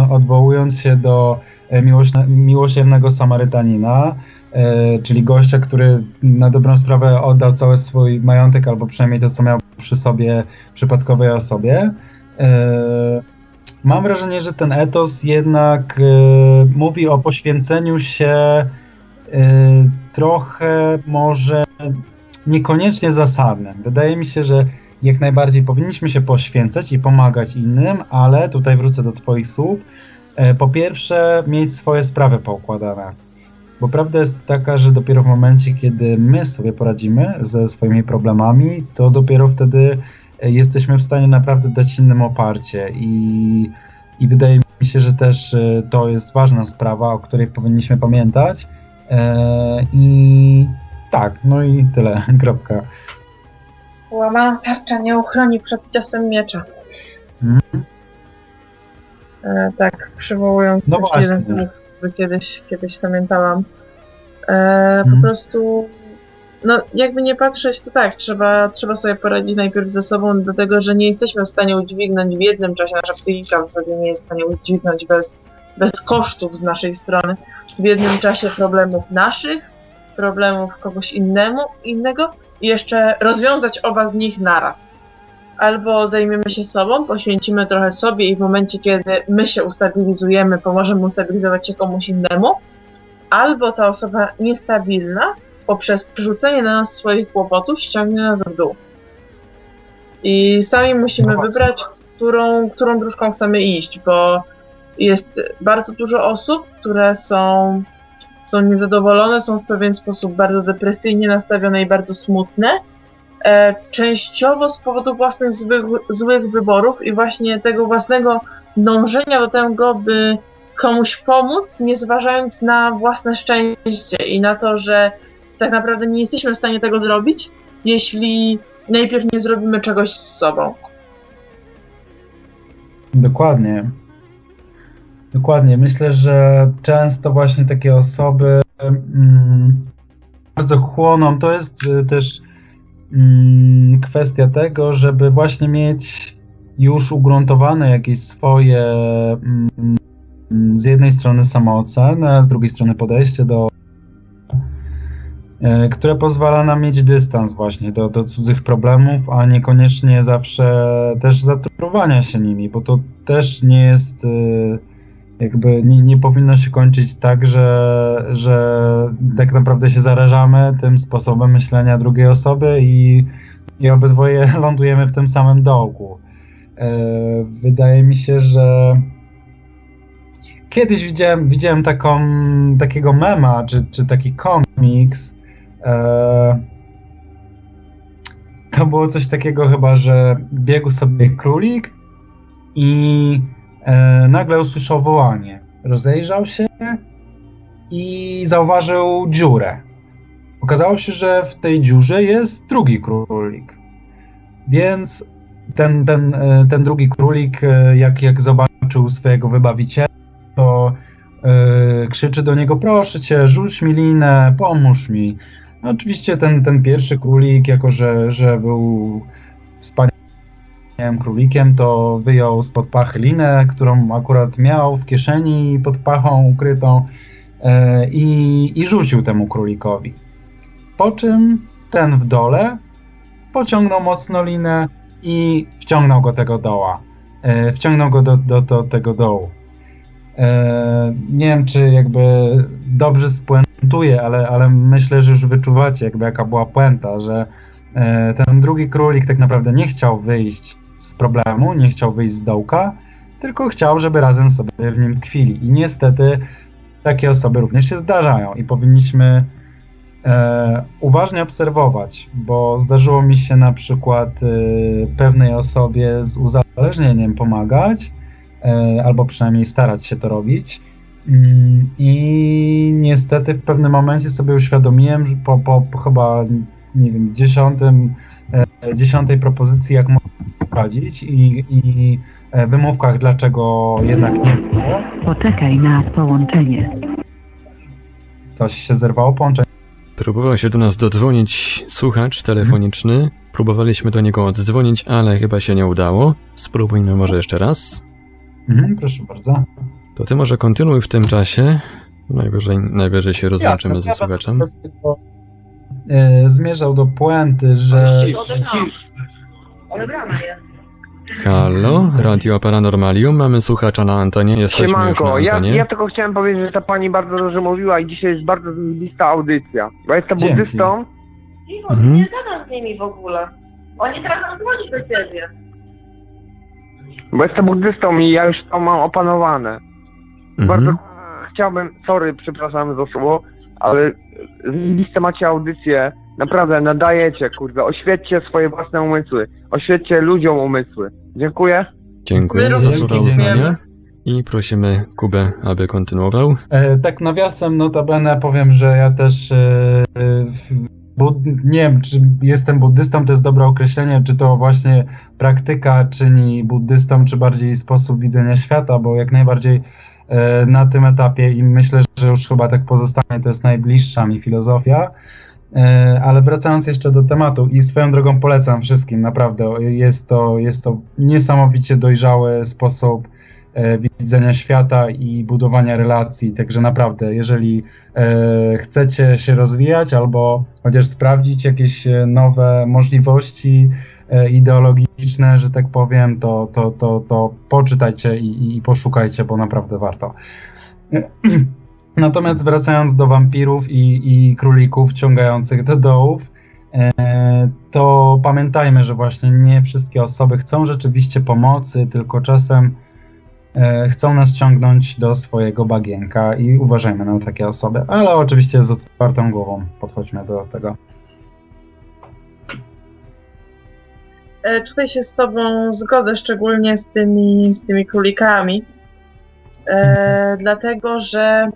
odwołując się do miłosiernego Samarytanina, E, czyli gościa, który na dobrą sprawę oddał cały swój majątek, albo przynajmniej to, co miał przy sobie przypadkowej osobie. E, mam wrażenie, że ten etos jednak e, mówi o poświęceniu się trochę może niekoniecznie zasadnym. Wydaje mi się, że jak najbardziej powinniśmy się poświęcać i pomagać innym, ale tutaj wrócę do Twoich słów. Po pierwsze, mieć swoje sprawy poukładane bo prawda jest taka, że dopiero w momencie, kiedy my sobie poradzimy ze swoimi problemami, to dopiero wtedy e, jesteśmy w stanie naprawdę dać innym oparcie. I, i wydaje mi się, że też e, to jest ważna sprawa, o której powinniśmy pamiętać. E, I tak, no i tyle, kropka. Łamana tarcza nie uchroni przed ciosem miecza. Hmm? E, tak, przywołując no jeden z nich kiedyś, kiedyś pamiętałam. E, po hmm. prostu, no jakby nie patrzeć, to tak, trzeba, trzeba sobie poradzić najpierw ze sobą, dlatego że nie jesteśmy w stanie udźwignąć w jednym czasie, nasza psychika w zasadzie nie jest w stanie udźwignąć bez, bez kosztów z naszej strony, w jednym czasie problemów naszych, problemów kogoś innemu, innego i jeszcze rozwiązać oba z nich naraz. Albo zajmiemy się sobą, poświęcimy trochę sobie i w momencie, kiedy my się ustabilizujemy, pomożemy ustabilizować się komuś innemu, albo ta osoba niestabilna poprzez przerzucenie na nas swoich kłopotów ściągnie nas w dół. I sami musimy no wybrać, którą, którą dróżką chcemy iść, bo jest bardzo dużo osób, które są, są niezadowolone, są w pewien sposób bardzo depresyjnie nastawione i bardzo smutne, częściowo z powodu własnych złych, złych wyborów i właśnie tego własnego dążenia do tego, by komuś pomóc, nie zważając na własne szczęście i na to, że tak naprawdę nie jesteśmy w stanie tego zrobić, jeśli najpierw nie zrobimy czegoś z sobą. Dokładnie. Dokładnie. Myślę, że często właśnie takie osoby mm, bardzo chłoną. To jest y, też kwestia tego, żeby właśnie mieć już ugruntowane jakieś swoje mm, z jednej strony samoocenę, a z drugiej strony podejście do e, które pozwala nam mieć dystans właśnie do, do cudzych problemów, a niekoniecznie zawsze też zatruwania się nimi, bo to też nie jest e, jakby nie, nie powinno się kończyć tak, że, że tak naprawdę się zarażamy tym sposobem myślenia drugiej osoby i, i obydwoje lądujemy w tym samym dołku. Wydaje mi się, że kiedyś widziałem, widziałem taką, takiego mema, czy, czy taki komiks. To było coś takiego chyba, że biegł sobie królik i nagle usłyszał wołanie. Rozejrzał się i zauważył dziurę. Okazało się, że w tej dziurze jest drugi królik. Więc ten, ten, e, ten drugi królik, e, jak, jak zobaczył swojego wybawiciela, to krzyczy do niego: Proszę cię, rzuć mi linę, pomóż mi. No, oczywiście ten, ten pierwszy królik, jako że, że był wspaniałym królikiem, to wyjął spod pachy linę, którą akurat miał w kieszeni pod pachą ukrytą yy, i, i rzucił temu królikowi. Po czym ten w dole pociągnął mocno linę i wciągnął go tego doła. E, wciągnął go do, do, do tego dołu. E, nie wiem, czy jakby dobrze spuentuję, ale, ale myślę, że już wyczuwacie, jakby jaka była puenta, że e, ten drugi królik tak naprawdę nie chciał wyjść z problemu, nie chciał wyjść z dołka, tylko chciał, żeby razem sobie w nim tkwili. I niestety takie osoby również się zdarzają i powinniśmy e, uważnie obserwować, bo zdarzyło mi się na przykład e, pewnej osobie z uzależnieniem pomagać, e, albo przynajmniej starać się to robić. Mm, I niestety w pewnym momencie sobie uświadomiłem, że po, po, chyba, nie wiem, dziesiątym, e, dziesiątej propozycji, jak można i, i e, wymówkach, dlaczego jednak nie było. Poczekaj na połączenie. Coś się zerwało połączenie. Próbował się do nas dodzwonić słuchacz telefoniczny. Próbowaliśmy do niego oddzwonić, ale chyba się nie udało. Spróbujmy może jeszcze raz. Mhm, proszę bardzo. To ty może kontynuuj w tym czasie. Najwyżej, najwyżej się rozłączymy Jasne, ze ja słuchaczem. E, zmierzał do puenty, że Odebrana jest. Halo, Radio Paranormalium, mamy słuchacza na antenie, jesteśmy już na Siemanko, ja, antenie. ja tylko chciałem powiedzieć, że ta pani bardzo dobrze mówiła i dzisiaj jest bardzo zajebista audycja. Bo jestem Dzięki. buddystą, Cicho, Mhm. nie gadam z nimi w ogóle. Oni teraz dzwonić do ciebie. bo jestem buddystą i ja już to mam opanowane. Bardzo Mhm. chciałbym, sorry, przepraszam za słowo, ale zajebiste macie audycję, naprawdę nadajecie, kurde, oświećcie swoje własne umysły, oświećcie ludziom umysły. Dziękuję. Dziękuję My za słowa uznania i prosimy Kubę, aby kontynuował. E, tak nawiasem notabene powiem, że ja też e, bud- nie wiem, czy jestem buddystą, to jest dobre określenie, czy to właśnie praktyka czyni buddystą, czy bardziej sposób widzenia świata, bo jak najbardziej e, na tym etapie i myślę, że już chyba tak pozostanie, to jest najbliższa mi filozofia. E, Ale wracając jeszcze do tematu i swoją drogą polecam wszystkim, naprawdę jest to, jest to niesamowicie dojrzały sposób e, widzenia świata i budowania relacji. Także naprawdę, jeżeli e, chcecie się rozwijać albo chociaż sprawdzić jakieś nowe możliwości ideologiczne, że tak powiem, to, to, to, to poczytajcie i, i poszukajcie, bo naprawdę warto. Natomiast wracając do wampirów i, i królików ciągających do dołów, e, to pamiętajmy, że właśnie nie wszystkie osoby chcą rzeczywiście pomocy, tylko czasem e, chcą nas ciągnąć do swojego bagienka i uważajmy na takie osoby, ale oczywiście z otwartą głową podchodźmy do tego. E, Tutaj się z tobą zgodzę, szczególnie z tymi, z tymi królikami. E, dlatego, że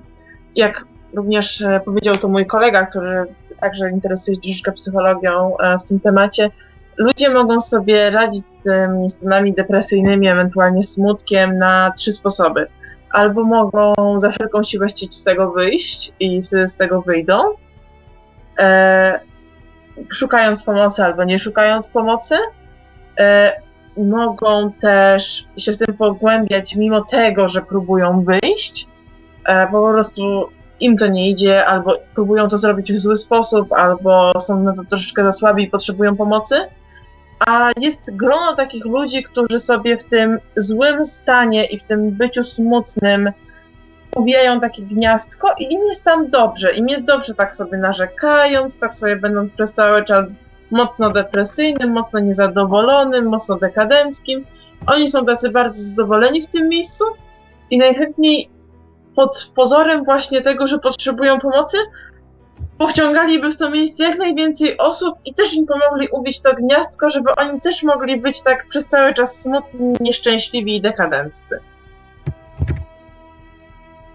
jak również e, powiedział to mój kolega, który także interesuje się troszeczkę psychologią e, w tym temacie, ludzie mogą sobie radzić z tymi stanami depresyjnymi, ewentualnie smutkiem na trzy sposoby. Albo mogą za wszelką siłę chcieć z tego wyjść i wtedy z tego wyjdą, e, szukając pomocy albo nie szukając pomocy. E, mogą też się w tym pogłębiać, mimo tego, że próbują wyjść. E, po prostu im to nie idzie, albo próbują to zrobić w zły sposób, albo są na to troszeczkę za słabi i potrzebują pomocy. A jest grono takich ludzi, którzy sobie w tym złym stanie i w tym byciu smutnym ubijają takie gniazdko i im jest tam dobrze. Im jest dobrze tak sobie narzekając, tak sobie będąc przez cały czas mocno depresyjnym, mocno niezadowolonym, mocno dekadenckim Oni są tacy bardzo zadowoleni w tym miejscu i najchętniej pod pozorem właśnie tego, że potrzebują pomocy, powciągaliby w to miejsce jak najwięcej osób i też im pomogli ubić to gniazdko, żeby oni też mogli być tak przez cały czas smutni, nieszczęśliwi i dekadenccy.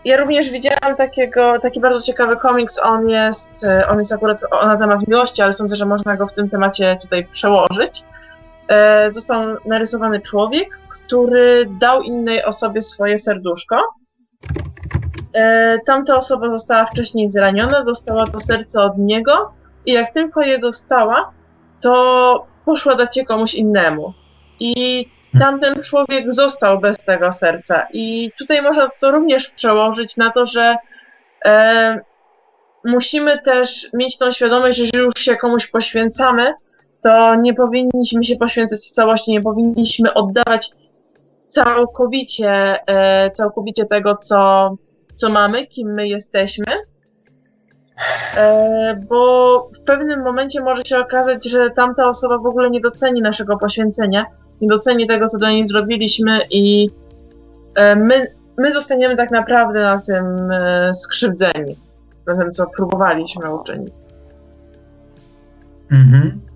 Ja również widziałam takiego, taki bardzo ciekawy komiks, on jest, e, on jest akurat na temat miłości, ale sądzę, że można go w tym temacie tutaj przełożyć. E, został narysowany człowiek, który dał innej osobie swoje serduszko. E, tamta osoba została wcześniej zraniona, dostała to serce od niego i jak tylko je dostała, to poszła dać je komuś innemu. I tamten człowiek został bez tego serca. I tutaj można to również przełożyć na to, że e, musimy też mieć tą świadomość, że jeżeli już się komuś poświęcamy, to nie powinniśmy się poświęcać w całości, nie powinniśmy oddawać całkowicie, e, całkowicie tego, co, co mamy, kim my jesteśmy. E, bo w pewnym momencie może się okazać, że tamta osoba w ogóle nie doceni naszego poświęcenia, nie doceni tego, co do niej zrobiliśmy i e, my, my zostaniemy tak naprawdę na tym skrzywdzeni, na tym, co próbowaliśmy uczynić. Mhm.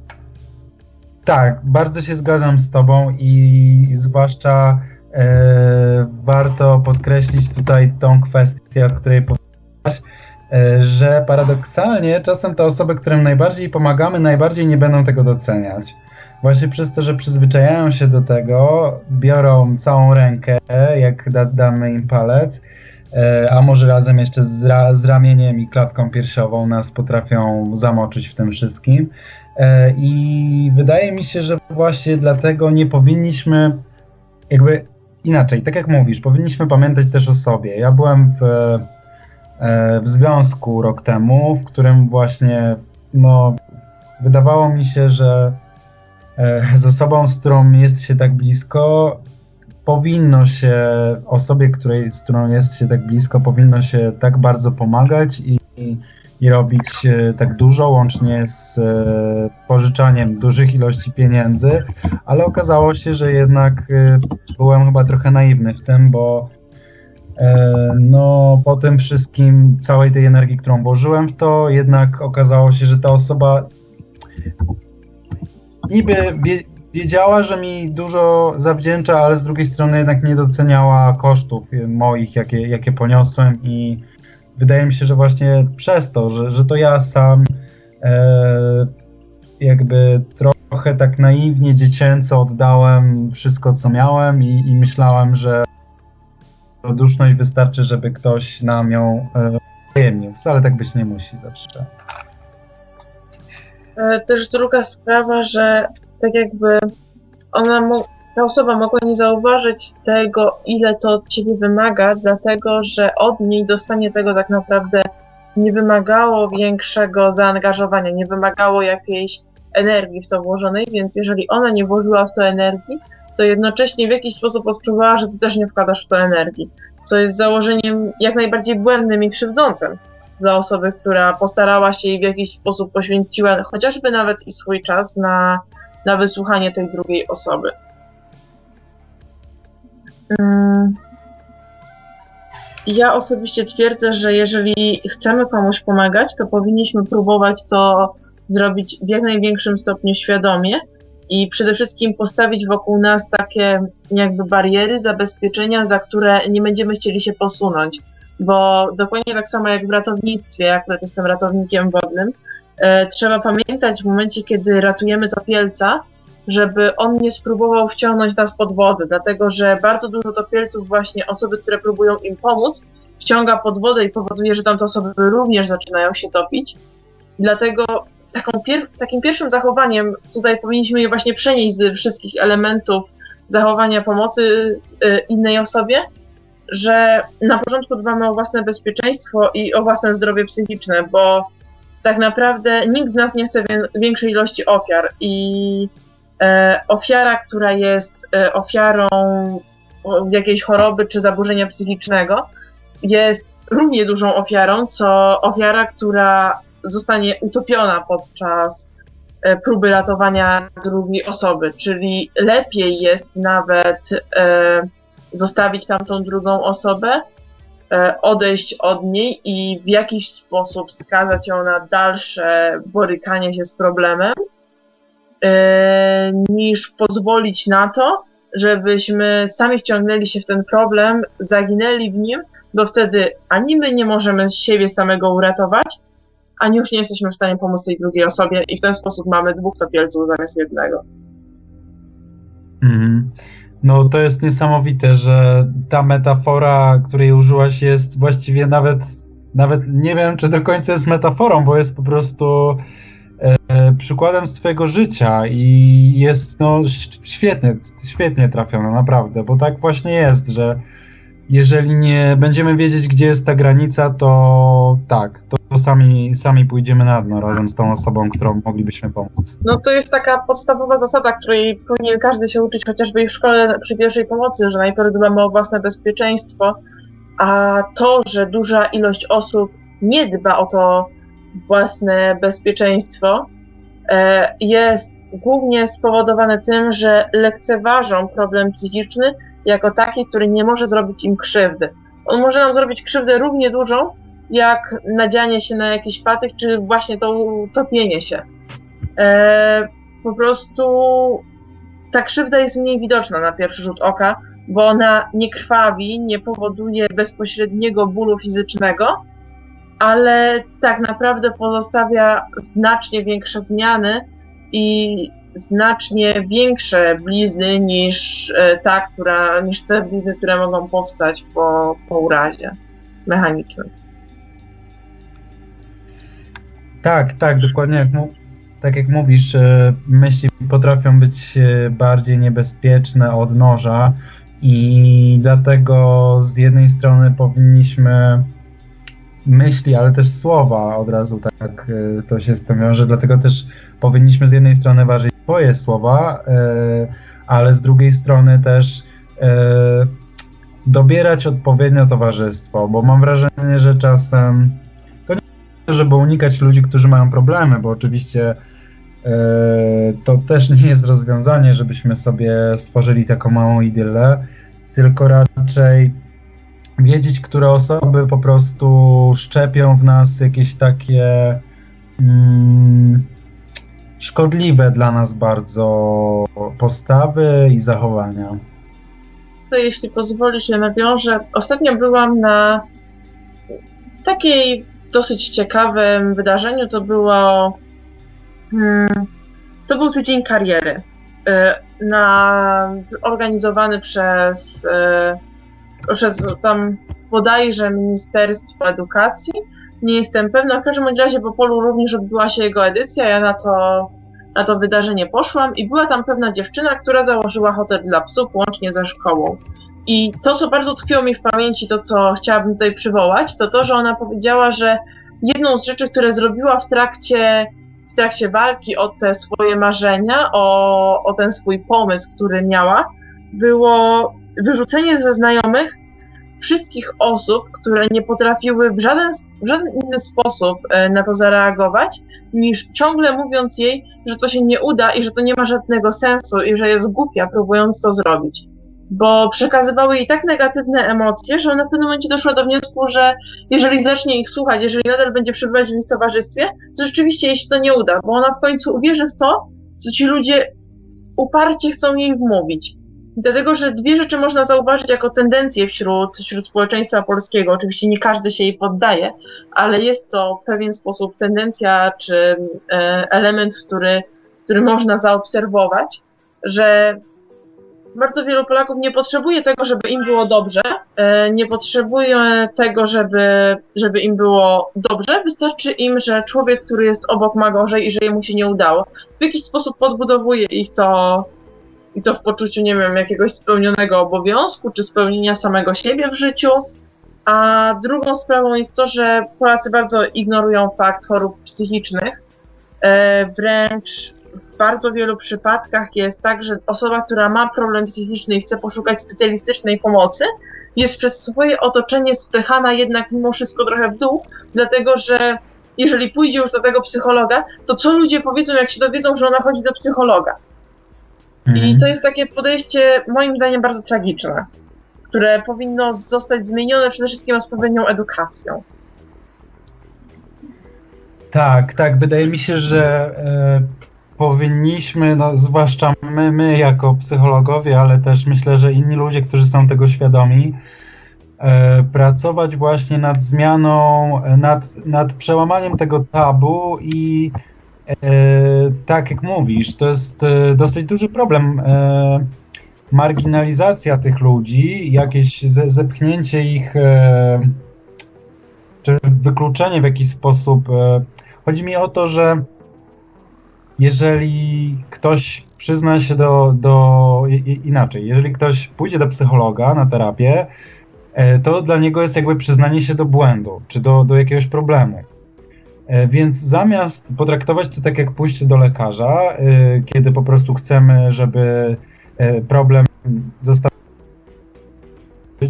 Tak, bardzo się zgadzam z Tobą i zwłaszcza e, warto podkreślić tutaj tą kwestię, o której powiedziałaś, e, że paradoksalnie czasem te osoby, którym najbardziej pomagamy, najbardziej nie będą tego doceniać. Właśnie przez to, że przyzwyczajają się do tego, biorą całą rękę, jak da, damy im palec, e, a może razem jeszcze z, ra, z ramieniem i klatką piersiową nas potrafią zamoczyć w tym wszystkim. E, I wydaje mi się, że właśnie dlatego nie powinniśmy, jakby inaczej, tak jak mówisz, powinniśmy pamiętać też o sobie. Ja byłem w, e, w związku rok temu, w którym właśnie, no, wydawało mi się, że e, z osobą, z którą jest się tak blisko, powinno się osobie, której, z którą jest się tak blisko, powinno się tak bardzo pomagać i, i i robić e, tak dużo, łącznie z e, pożyczaniem dużych ilości pieniędzy, ale okazało się, że jednak e, byłem chyba trochę naiwny w tym, bo no po tym wszystkim, całej tej energii, którą włożyłem w to, jednak okazało się, że ta osoba niby wiedziała, że mi dużo zawdzięcza, ale z drugiej strony jednak nie doceniała kosztów moich, jakie, jakie poniosłem i wydaje mi się, że właśnie przez to, że, że to ja sam e, jakby trochę tak naiwnie, dziecięco oddałem wszystko, co miałem i, i myślałem, że duszność wystarczy, żeby ktoś nam ją e, Wcale tak być nie musi zawsze. E, też druga sprawa, że tak jakby ona ta osoba mogła nie zauważyć tego, ile to od ciebie wymaga, dlatego że od niej dostanie tego tak naprawdę nie wymagało większego zaangażowania, nie wymagało jakiejś energii w to włożonej, więc jeżeli ona nie włożyła w to energii, to jednocześnie w jakiś sposób odczuwała, że ty też nie wkładasz w to energii, co jest założeniem jak najbardziej błędnym i krzywdzącym dla osoby, która postarała się i w jakiś sposób poświęciła chociażby nawet i swój czas na, na wysłuchanie tej drugiej osoby. Mm. Ja osobiście twierdzę, że jeżeli chcemy komuś pomagać, to powinniśmy próbować to zrobić w jak największym stopniu świadomie i przede wszystkim postawić wokół nas takie jakby bariery, zabezpieczenia, za które nie będziemy chcieli się posunąć. Bo dokładnie tak samo jak w ratownictwie, ja akurat jestem ratownikiem wodnym, e, trzeba pamiętać w momencie, kiedy ratujemy topielca, żeby on nie spróbował wciągnąć nas pod wodę, dlatego że bardzo dużo topielców właśnie osoby, które próbują im pomóc, wciąga pod wodę i powoduje, że tamte osoby również zaczynają się topić. Dlatego pier takim pierwszym zachowaniem tutaj powinniśmy je właśnie przenieść z wszystkich elementów zachowania pomocy y, innej osobie, że na początku dbamy o własne bezpieczeństwo i o własne zdrowie psychiczne, bo tak naprawdę nikt z nas nie chce większej ilości ofiar i E, ofiara, która jest e, ofiarą jakiejś choroby czy zaburzenia psychicznego, jest równie dużą ofiarą, co ofiara, która zostanie utopiona podczas e, próby ratowania drugiej osoby, czyli lepiej jest nawet e, zostawić tamtą drugą osobę, e, odejść od niej i w jakiś sposób skazać ją na dalsze borykanie się z problemem, e, niż pozwolić na to, żebyśmy sami wciągnęli się w ten problem, zaginęli w nim, bo wtedy ani my nie możemy siebie samego uratować, ani już nie jesteśmy w stanie pomóc tej drugiej osobie i w ten sposób mamy dwóch topielców zamiast jednego. Mhm. No to jest niesamowite, że ta metafora, której użyłaś, jest właściwie nawet, nawet nie wiem, czy do końca jest metaforą, bo jest po prostu przykładem swojego życia i jest no świetnie, świetnie trafiona, naprawdę, bo tak właśnie jest, że jeżeli nie będziemy wiedzieć, gdzie jest ta granica, to tak, to sami, sami pójdziemy na dno razem z tą osobą, którą moglibyśmy pomóc. No to jest taka podstawowa zasada, której powinien każdy się uczyć, chociażby i w szkole przy pierwszej pomocy, że najpierw dbamy o własne bezpieczeństwo, a to, że duża ilość osób nie dba o to własne bezpieczeństwo, e, jest głównie spowodowane tym, że lekceważą problem psychiczny jako taki, który nie może zrobić im krzywdy. On może nam zrobić krzywdę równie dużą, jak nadzianie się na jakiś patyk, czy właśnie to utopienie się. E, po prostu ta krzywda jest mniej widoczna na pierwszy rzut oka, bo ona nie krwawi, nie powoduje bezpośredniego bólu fizycznego, ale tak naprawdę pozostawia znacznie większe zmiany i znacznie większe blizny niż e, ta, która, niż te blizny, które mogą powstać po, po urazie mechanicznym. Tak, tak, dokładnie jak, tak jak mówisz, e, myśli potrafią być e, bardziej niebezpieczne od noża i dlatego z jednej strony powinniśmy myśli, ale też słowa od razu tak e, to się z tym wiąże, dlatego też powinniśmy z jednej strony ważyć swoje słowa, e, ale z drugiej strony też e, dobierać odpowiednio towarzystwo, bo mam wrażenie, że czasem żeby unikać ludzi, którzy mają problemy, bo oczywiście to też nie jest rozwiązanie, żebyśmy sobie stworzyli taką małą idylę, tylko raczej wiedzieć, które osoby po prostu szczepią w nas jakieś takie mm, szkodliwe dla nas bardzo postawy i zachowania. To jeśli pozwolisz, ja nawiążę. Ostatnio byłam na takiej dosyć ciekawym wydarzeniu. To było. Hmm, to był tydzień kariery. y, Na, organizowany przez, y, przez tam bodajże Ministerstwo Edukacji. Nie jestem pewna. W każdym razie po polu również odbyła się jego edycja. Ja na to, na to wydarzenie poszłam i była tam pewna dziewczyna, która założyła hotel dla psów łącznie ze szkołą. I to, co bardzo tkwiło mi w pamięci, to co chciałabym tutaj przywołać, to to, że ona powiedziała, że jedną z rzeczy, które zrobiła w trakcie, w trakcie walki o te swoje marzenia, o, o ten swój pomysł, który miała, było wyrzucenie ze znajomych wszystkich osób, które nie potrafiły w żaden, w żaden inny sposób e, na to zareagować, niż ciągle mówiąc jej, że to się nie uda i że to nie ma żadnego sensu i że jest głupia, próbując to zrobić bo przekazywały jej tak negatywne emocje, że ona w pewnym momencie doszła do wniosku, że jeżeli zacznie ich słuchać, jeżeli nadal będzie przebywać w ich towarzystwie, to rzeczywiście jej się to nie uda, bo ona w końcu uwierzy w to, co ci ludzie uparcie chcą jej wmówić. Dlatego, że dwie rzeczy można zauważyć jako tendencje wśród, wśród społeczeństwa polskiego. Oczywiście nie każdy się jej poddaje, ale jest to w pewien sposób tendencja czy e, element, który, który można zaobserwować, że bardzo wielu Polaków nie potrzebuje tego, żeby im było dobrze, e, nie potrzebuje tego, żeby, żeby im było dobrze. Wystarczy im, że człowiek, który jest obok ma gorzej i że jemu się nie udało. W jakiś sposób podbudowuje ich to i to w poczuciu, nie wiem, jakiegoś spełnionego obowiązku, czy spełnienia samego siebie w życiu. A drugą sprawą jest to, że Polacy bardzo ignorują fakt chorób psychicznych. E, wręcz w bardzo wielu przypadkach jest tak, że osoba, która ma problem psychiczny i chce poszukać specjalistycznej pomocy, jest przez swoje otoczenie spychana jednak mimo wszystko trochę w dół, dlatego że jeżeli pójdzie już do tego psychologa, to co ludzie powiedzą, jak się dowiedzą, że ona chodzi do psychologa? I Mhm. to jest takie podejście, moim zdaniem, bardzo tragiczne, które powinno zostać zmienione przede wszystkim odpowiednią edukacją. Tak, tak. Wydaje mi się, że e, powinniśmy, no, zwłaszcza my, my jako psychologowie, ale też myślę, że inni ludzie, którzy są tego świadomi, e, pracować właśnie nad zmianą, e, nad, nad przełamaniem tego tabu i tak jak mówisz, to jest e, dosyć duży problem. E, marginalizacja tych ludzi, jakieś ze, zepchnięcie ich, e, czy wykluczenie w jakiś sposób. E, chodzi mi o to, że jeżeli ktoś przyzna się do, do inaczej, jeżeli ktoś pójdzie do psychologa na terapię, e, to dla niego jest jakby przyznanie się do błędu, czy do, do jakiegoś problemu. E, Więc zamiast potraktować to tak jak pójście do lekarza, e, kiedy po prostu chcemy, żeby e, problem zostawić,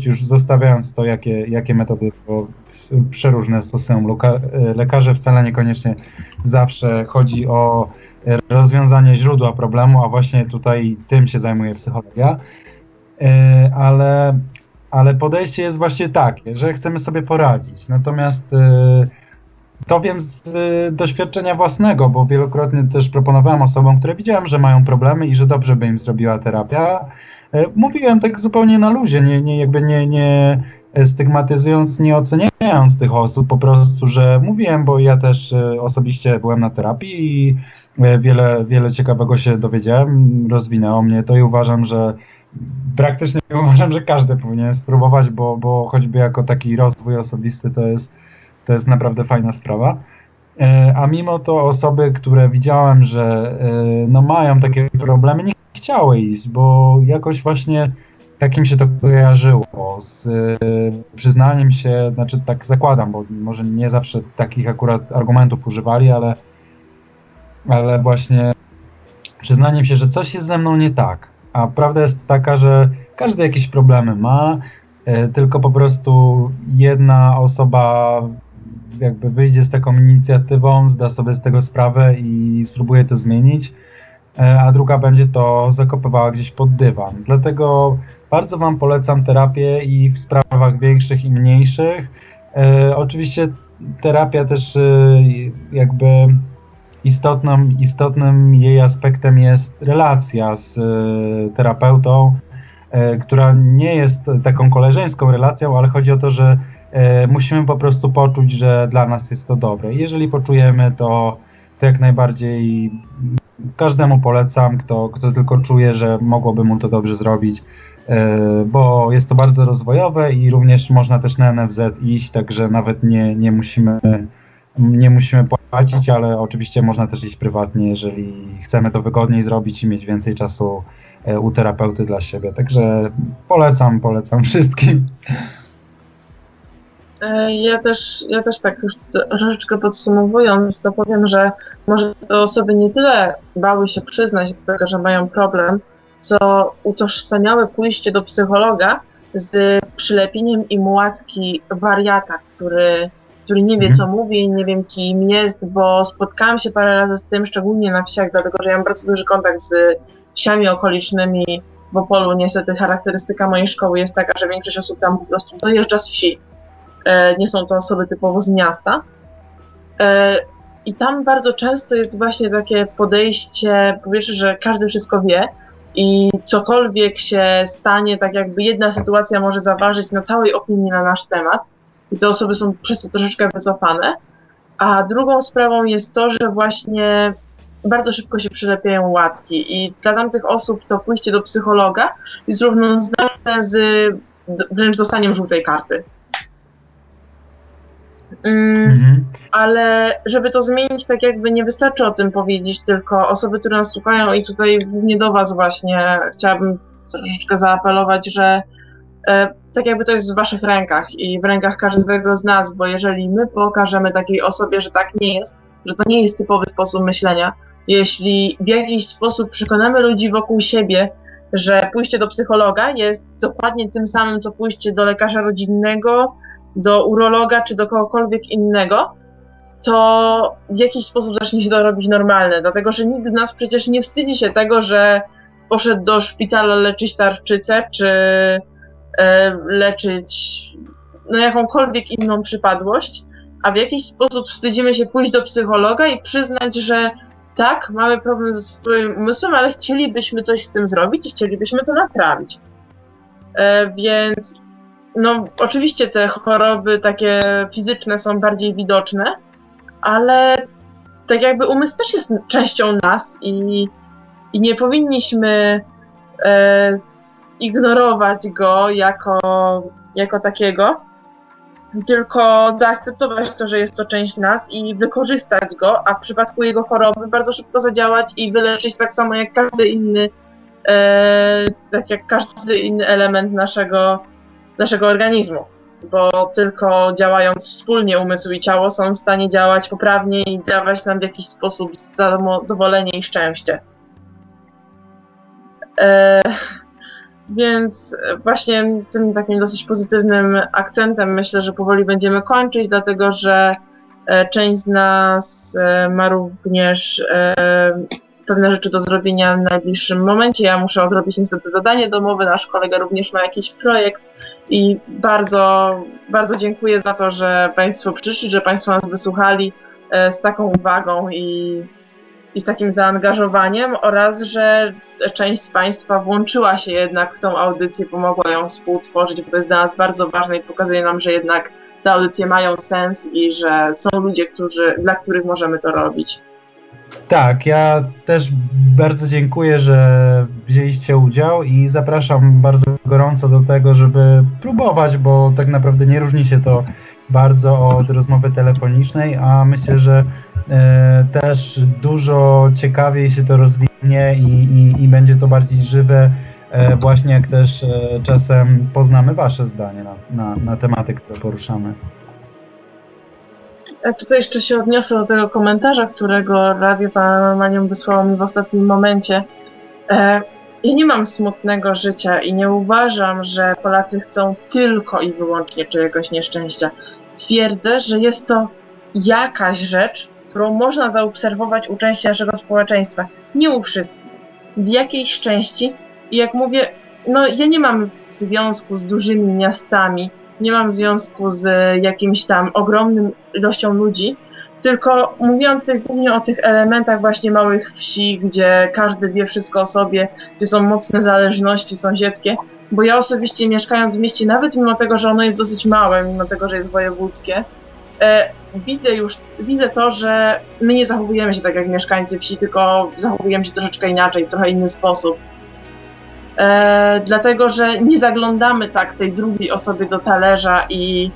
już zostawiając to, jakie, jakie metody, bo przeróżne stosują lekarze, wcale niekoniecznie zawsze chodzi o rozwiązanie źródła problemu, a właśnie tutaj tym się zajmuje psychologia. Ale, ale podejście jest właśnie takie, że chcemy sobie poradzić. Natomiast to wiem z e, doświadczenia własnego, bo wielokrotnie też proponowałem osobom, które widziałem, że mają problemy i że dobrze by im zrobiła terapia. E, Mówiłem tak zupełnie na luzie, nie, nie, jakby nie, nie stygmatyzując, nie oceniając tych osób, po prostu, że mówiłem, bo ja też e, osobiście byłem na terapii i e, wiele, wiele ciekawego się dowiedziałem, rozwinęło mnie to i uważam, że praktycznie uważam, że każdy powinien spróbować, bo, bo choćby jako taki rozwój osobisty to jest, to jest naprawdę fajna sprawa. E, A mimo to osoby, które widziałem, że e, no mają takie problemy, nie chciały iść, bo jakoś właśnie takim się to kojarzyło z e, przyznaniem się, znaczy tak zakładam, bo może nie zawsze takich akurat argumentów używali, ale, ale właśnie przyznaniem się, że coś jest ze mną nie tak. A prawda jest taka, że każdy jakieś problemy ma, tylko po prostu jedna osoba jakby wyjdzie z taką inicjatywą, zda sobie z tego sprawę i spróbuje to zmienić, e, a druga będzie to zakopywała gdzieś pod dywan. Dlatego bardzo Wam polecam terapię i w sprawach większych i mniejszych. E, oczywiście terapia też e, jakby istotną, istotnym jej aspektem jest relacja z terapeutą, która nie jest taką koleżeńską relacją, ale chodzi o to, że musimy po prostu poczuć, że dla nas jest to dobre. Jeżeli poczujemy, to, to jak najbardziej każdemu polecam, kto, kto tylko czuje, że mogłoby mu to dobrze zrobić, e, bo jest to bardzo rozwojowe i również można też na NFZ iść, także nawet nie, nie musimy nie musimy płacić, ale oczywiście można też iść prywatnie, jeżeli chcemy to wygodniej zrobić i mieć więcej czasu e, u terapeuty dla siebie. Także polecam, polecam wszystkim. E, Ja też, ja też tak już troszeczkę podsumowując, to powiem, że może te osoby nie tyle bały się przyznać do tego, że mają problem, co utożsamiały pójście do psychologa z przylepieniem im łatki wariata, który, który nie wie, Mhm. co mówi, nie wiem, kim jest, bo spotkałam się parę razy z tym, szczególnie na wsiach, dlatego że ja mam bardzo duży kontakt z wsiami okolicznymi w Opolu. Niestety charakterystyka mojej szkoły jest taka, że większość osób tam po prostu dojeżdża z wsi nie są to osoby typowo z miasta. E, I tam bardzo często jest właśnie takie podejście, po pierwsze, że każdy wszystko wie i cokolwiek się stanie, tak jakby jedna sytuacja może zaważyć na całej opinii na nasz temat i te osoby są przez to troszeczkę wycofane. A drugą sprawą jest to, że właśnie bardzo szybko się przylepiają łatki i dla tamtych osób to pójście do psychologa jest równoznaczne z wręcz dostaniem żółtej karty. Mm, Mhm. ale żeby to zmienić, tak jakby nie wystarczy o tym powiedzieć, tylko osoby, które nas słuchają i tutaj głównie do Was właśnie chciałabym troszeczkę zaapelować, że e, tak jakby to jest w Waszych rękach i w rękach każdego z nas, bo jeżeli my pokażemy takiej osobie, że tak nie jest, że to nie jest typowy sposób myślenia, jeśli w jakiś sposób przekonamy ludzi wokół siebie, że pójście do psychologa jest dokładnie tym samym, co pójście do lekarza rodzinnego, do urologa czy do kogokolwiek innego, to w jakiś sposób zacznie się to robić normalne, dlatego że nikt nas przecież nie wstydzi się tego, że poszedł do szpitala leczyć tarczycę, czy e, leczyć no, jakąkolwiek inną przypadłość, a w jakiś sposób wstydzimy się pójść do psychologa i przyznać, że tak, mamy problem ze swoim umysłem, ale chcielibyśmy coś z tym zrobić i chcielibyśmy to naprawić. E, więc no, oczywiście te choroby takie fizyczne są bardziej widoczne, ale tak jakby umysł też jest częścią nas i, i nie powinniśmy e, ignorować go jako, jako takiego, tylko zaakceptować to, że jest to część nas i wykorzystać go, a w przypadku jego choroby bardzo szybko zadziałać i wyleczyć tak samo jak każdy inny, e, tak jak każdy inny element naszego, naszego organizmu. Bo tylko działając wspólnie umysł i ciało są w stanie działać poprawnie i dawać nam w jakiś sposób zadowolenie i szczęście. E, więc właśnie tym takim dosyć pozytywnym akcentem myślę, że powoli będziemy kończyć, dlatego że e, część z nas e, ma również e, pewne rzeczy do zrobienia w najbliższym momencie. Ja muszę odrobić niestety zadanie domowe, nasz kolega również ma jakiś projekt i bardzo, bardzo dziękuję za to, że Państwo przyszli, że Państwo nas wysłuchali z taką uwagą i i z takim zaangażowaniem oraz, że część z Państwa włączyła się jednak w tą audycję, pomogła ją współtworzyć, bo to jest dla nas bardzo ważne i pokazuje nam, że jednak te audycje mają sens i że są ludzie, którzy, dla których możemy to robić. Tak, ja też bardzo dziękuję, że wzięliście udział i zapraszam bardzo gorąco do tego, żeby próbować, bo tak naprawdę nie różni się to bardzo od rozmowy telefonicznej, a myślę, że E, też dużo ciekawiej się to rozwinie i, i, i będzie to bardziej żywe, e, właśnie jak też e, czasem poznamy Wasze zdanie na, na, na tematy, które poruszamy. Tutaj jeszcze się odniosę do tego komentarza, którego Radio Paranormalium wysłało mi w ostatnim momencie. Ja nie mam smutnego życia i nie uważam, że Polacy chcą tylko i wyłącznie czyjegoś nieszczęścia. Twierdzę, że jest to jakaś rzecz, którą można zaobserwować u części naszego społeczeństwa. Nie u wszystkich. W jakiejś części. I jak mówię, no ja nie mam związku z dużymi miastami, nie mam związku z jakimś tam ogromnym ilością ludzi, tylko mówiąc głównie o tych elementach właśnie małych wsi, gdzie każdy wie wszystko o sobie, gdzie są mocne zależności sąsiedzkie, bo ja osobiście mieszkając w mieście, nawet mimo tego, że ono jest dosyć małe, mimo tego, że jest wojewódzkie, e, widzę już, widzę to, że my nie zachowujemy się tak jak mieszkańcy wsi, tylko zachowujemy się troszeczkę inaczej, w trochę inny sposób. E, dlatego, że nie zaglądamy tak tej drugiej osoby do talerza i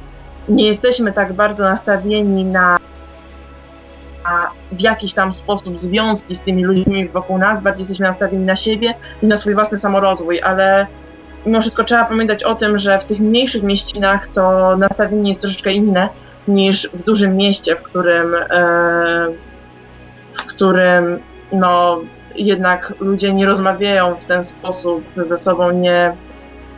nie jesteśmy tak bardzo nastawieni na, na w jakiś tam sposób związki z tymi ludźmi wokół nas, bardziej jesteśmy nastawieni na siebie i na swój własny samorozwój, ale mimo wszystko trzeba pamiętać o tym, że w tych mniejszych mieścinach to nastawienie jest troszeczkę inne, niż w dużym mieście, w którym, e, w którym no, jednak ludzie nie rozmawiają w ten sposób ze sobą, nie,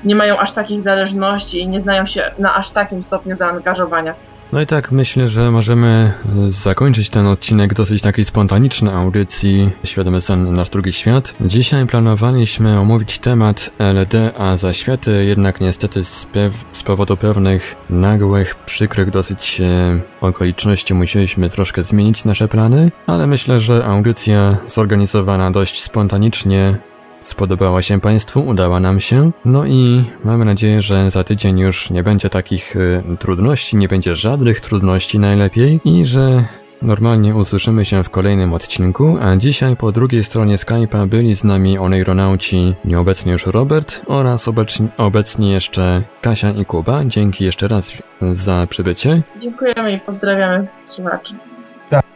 nie mają aż takich zależności i nie znają się na aż takim stopniu zaangażowania. No i tak myślę, że możemy zakończyć ten odcinek dosyć takiej spontanicznej audycji Świadomy Sen Nasz Drugi Świat. Dzisiaj planowaliśmy omówić temat LD, a zaświaty jednak niestety z, z powodu pewnych nagłych, przykrych dosyć e, okoliczności musieliśmy troszkę zmienić nasze plany, ale myślę, że audycja zorganizowana dość spontanicznie Spodobała się Państwu, udała nam się. No i mamy nadzieję, że za tydzień już nie będzie takich y, trudności, nie będzie żadnych trudności najlepiej i że normalnie usłyszymy się w kolejnym odcinku, a dzisiaj po drugiej stronie Skype'a byli z nami oneironauci nieobecny już Robert oraz obecni, obecni jeszcze Kasia i Kuba. Dzięki jeszcze raz za przybycie. Dziękujemy i pozdrawiamy słuchaczy.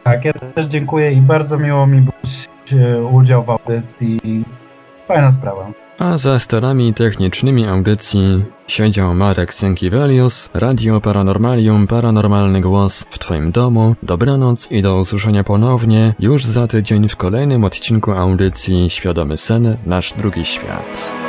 Tak, ja też dziękuję i bardzo miło mi brać y, udział w audycji Fajna sprawa. A za sterami technicznymi audycji siedział Marek Sękiewelius, Radio Paranormalium, Paranormalny Głos w Twoim domu. Dobranoc i do usłyszenia ponownie już za tydzień w kolejnym odcinku audycji Świadomy Sen, Nasz Drugi Świat.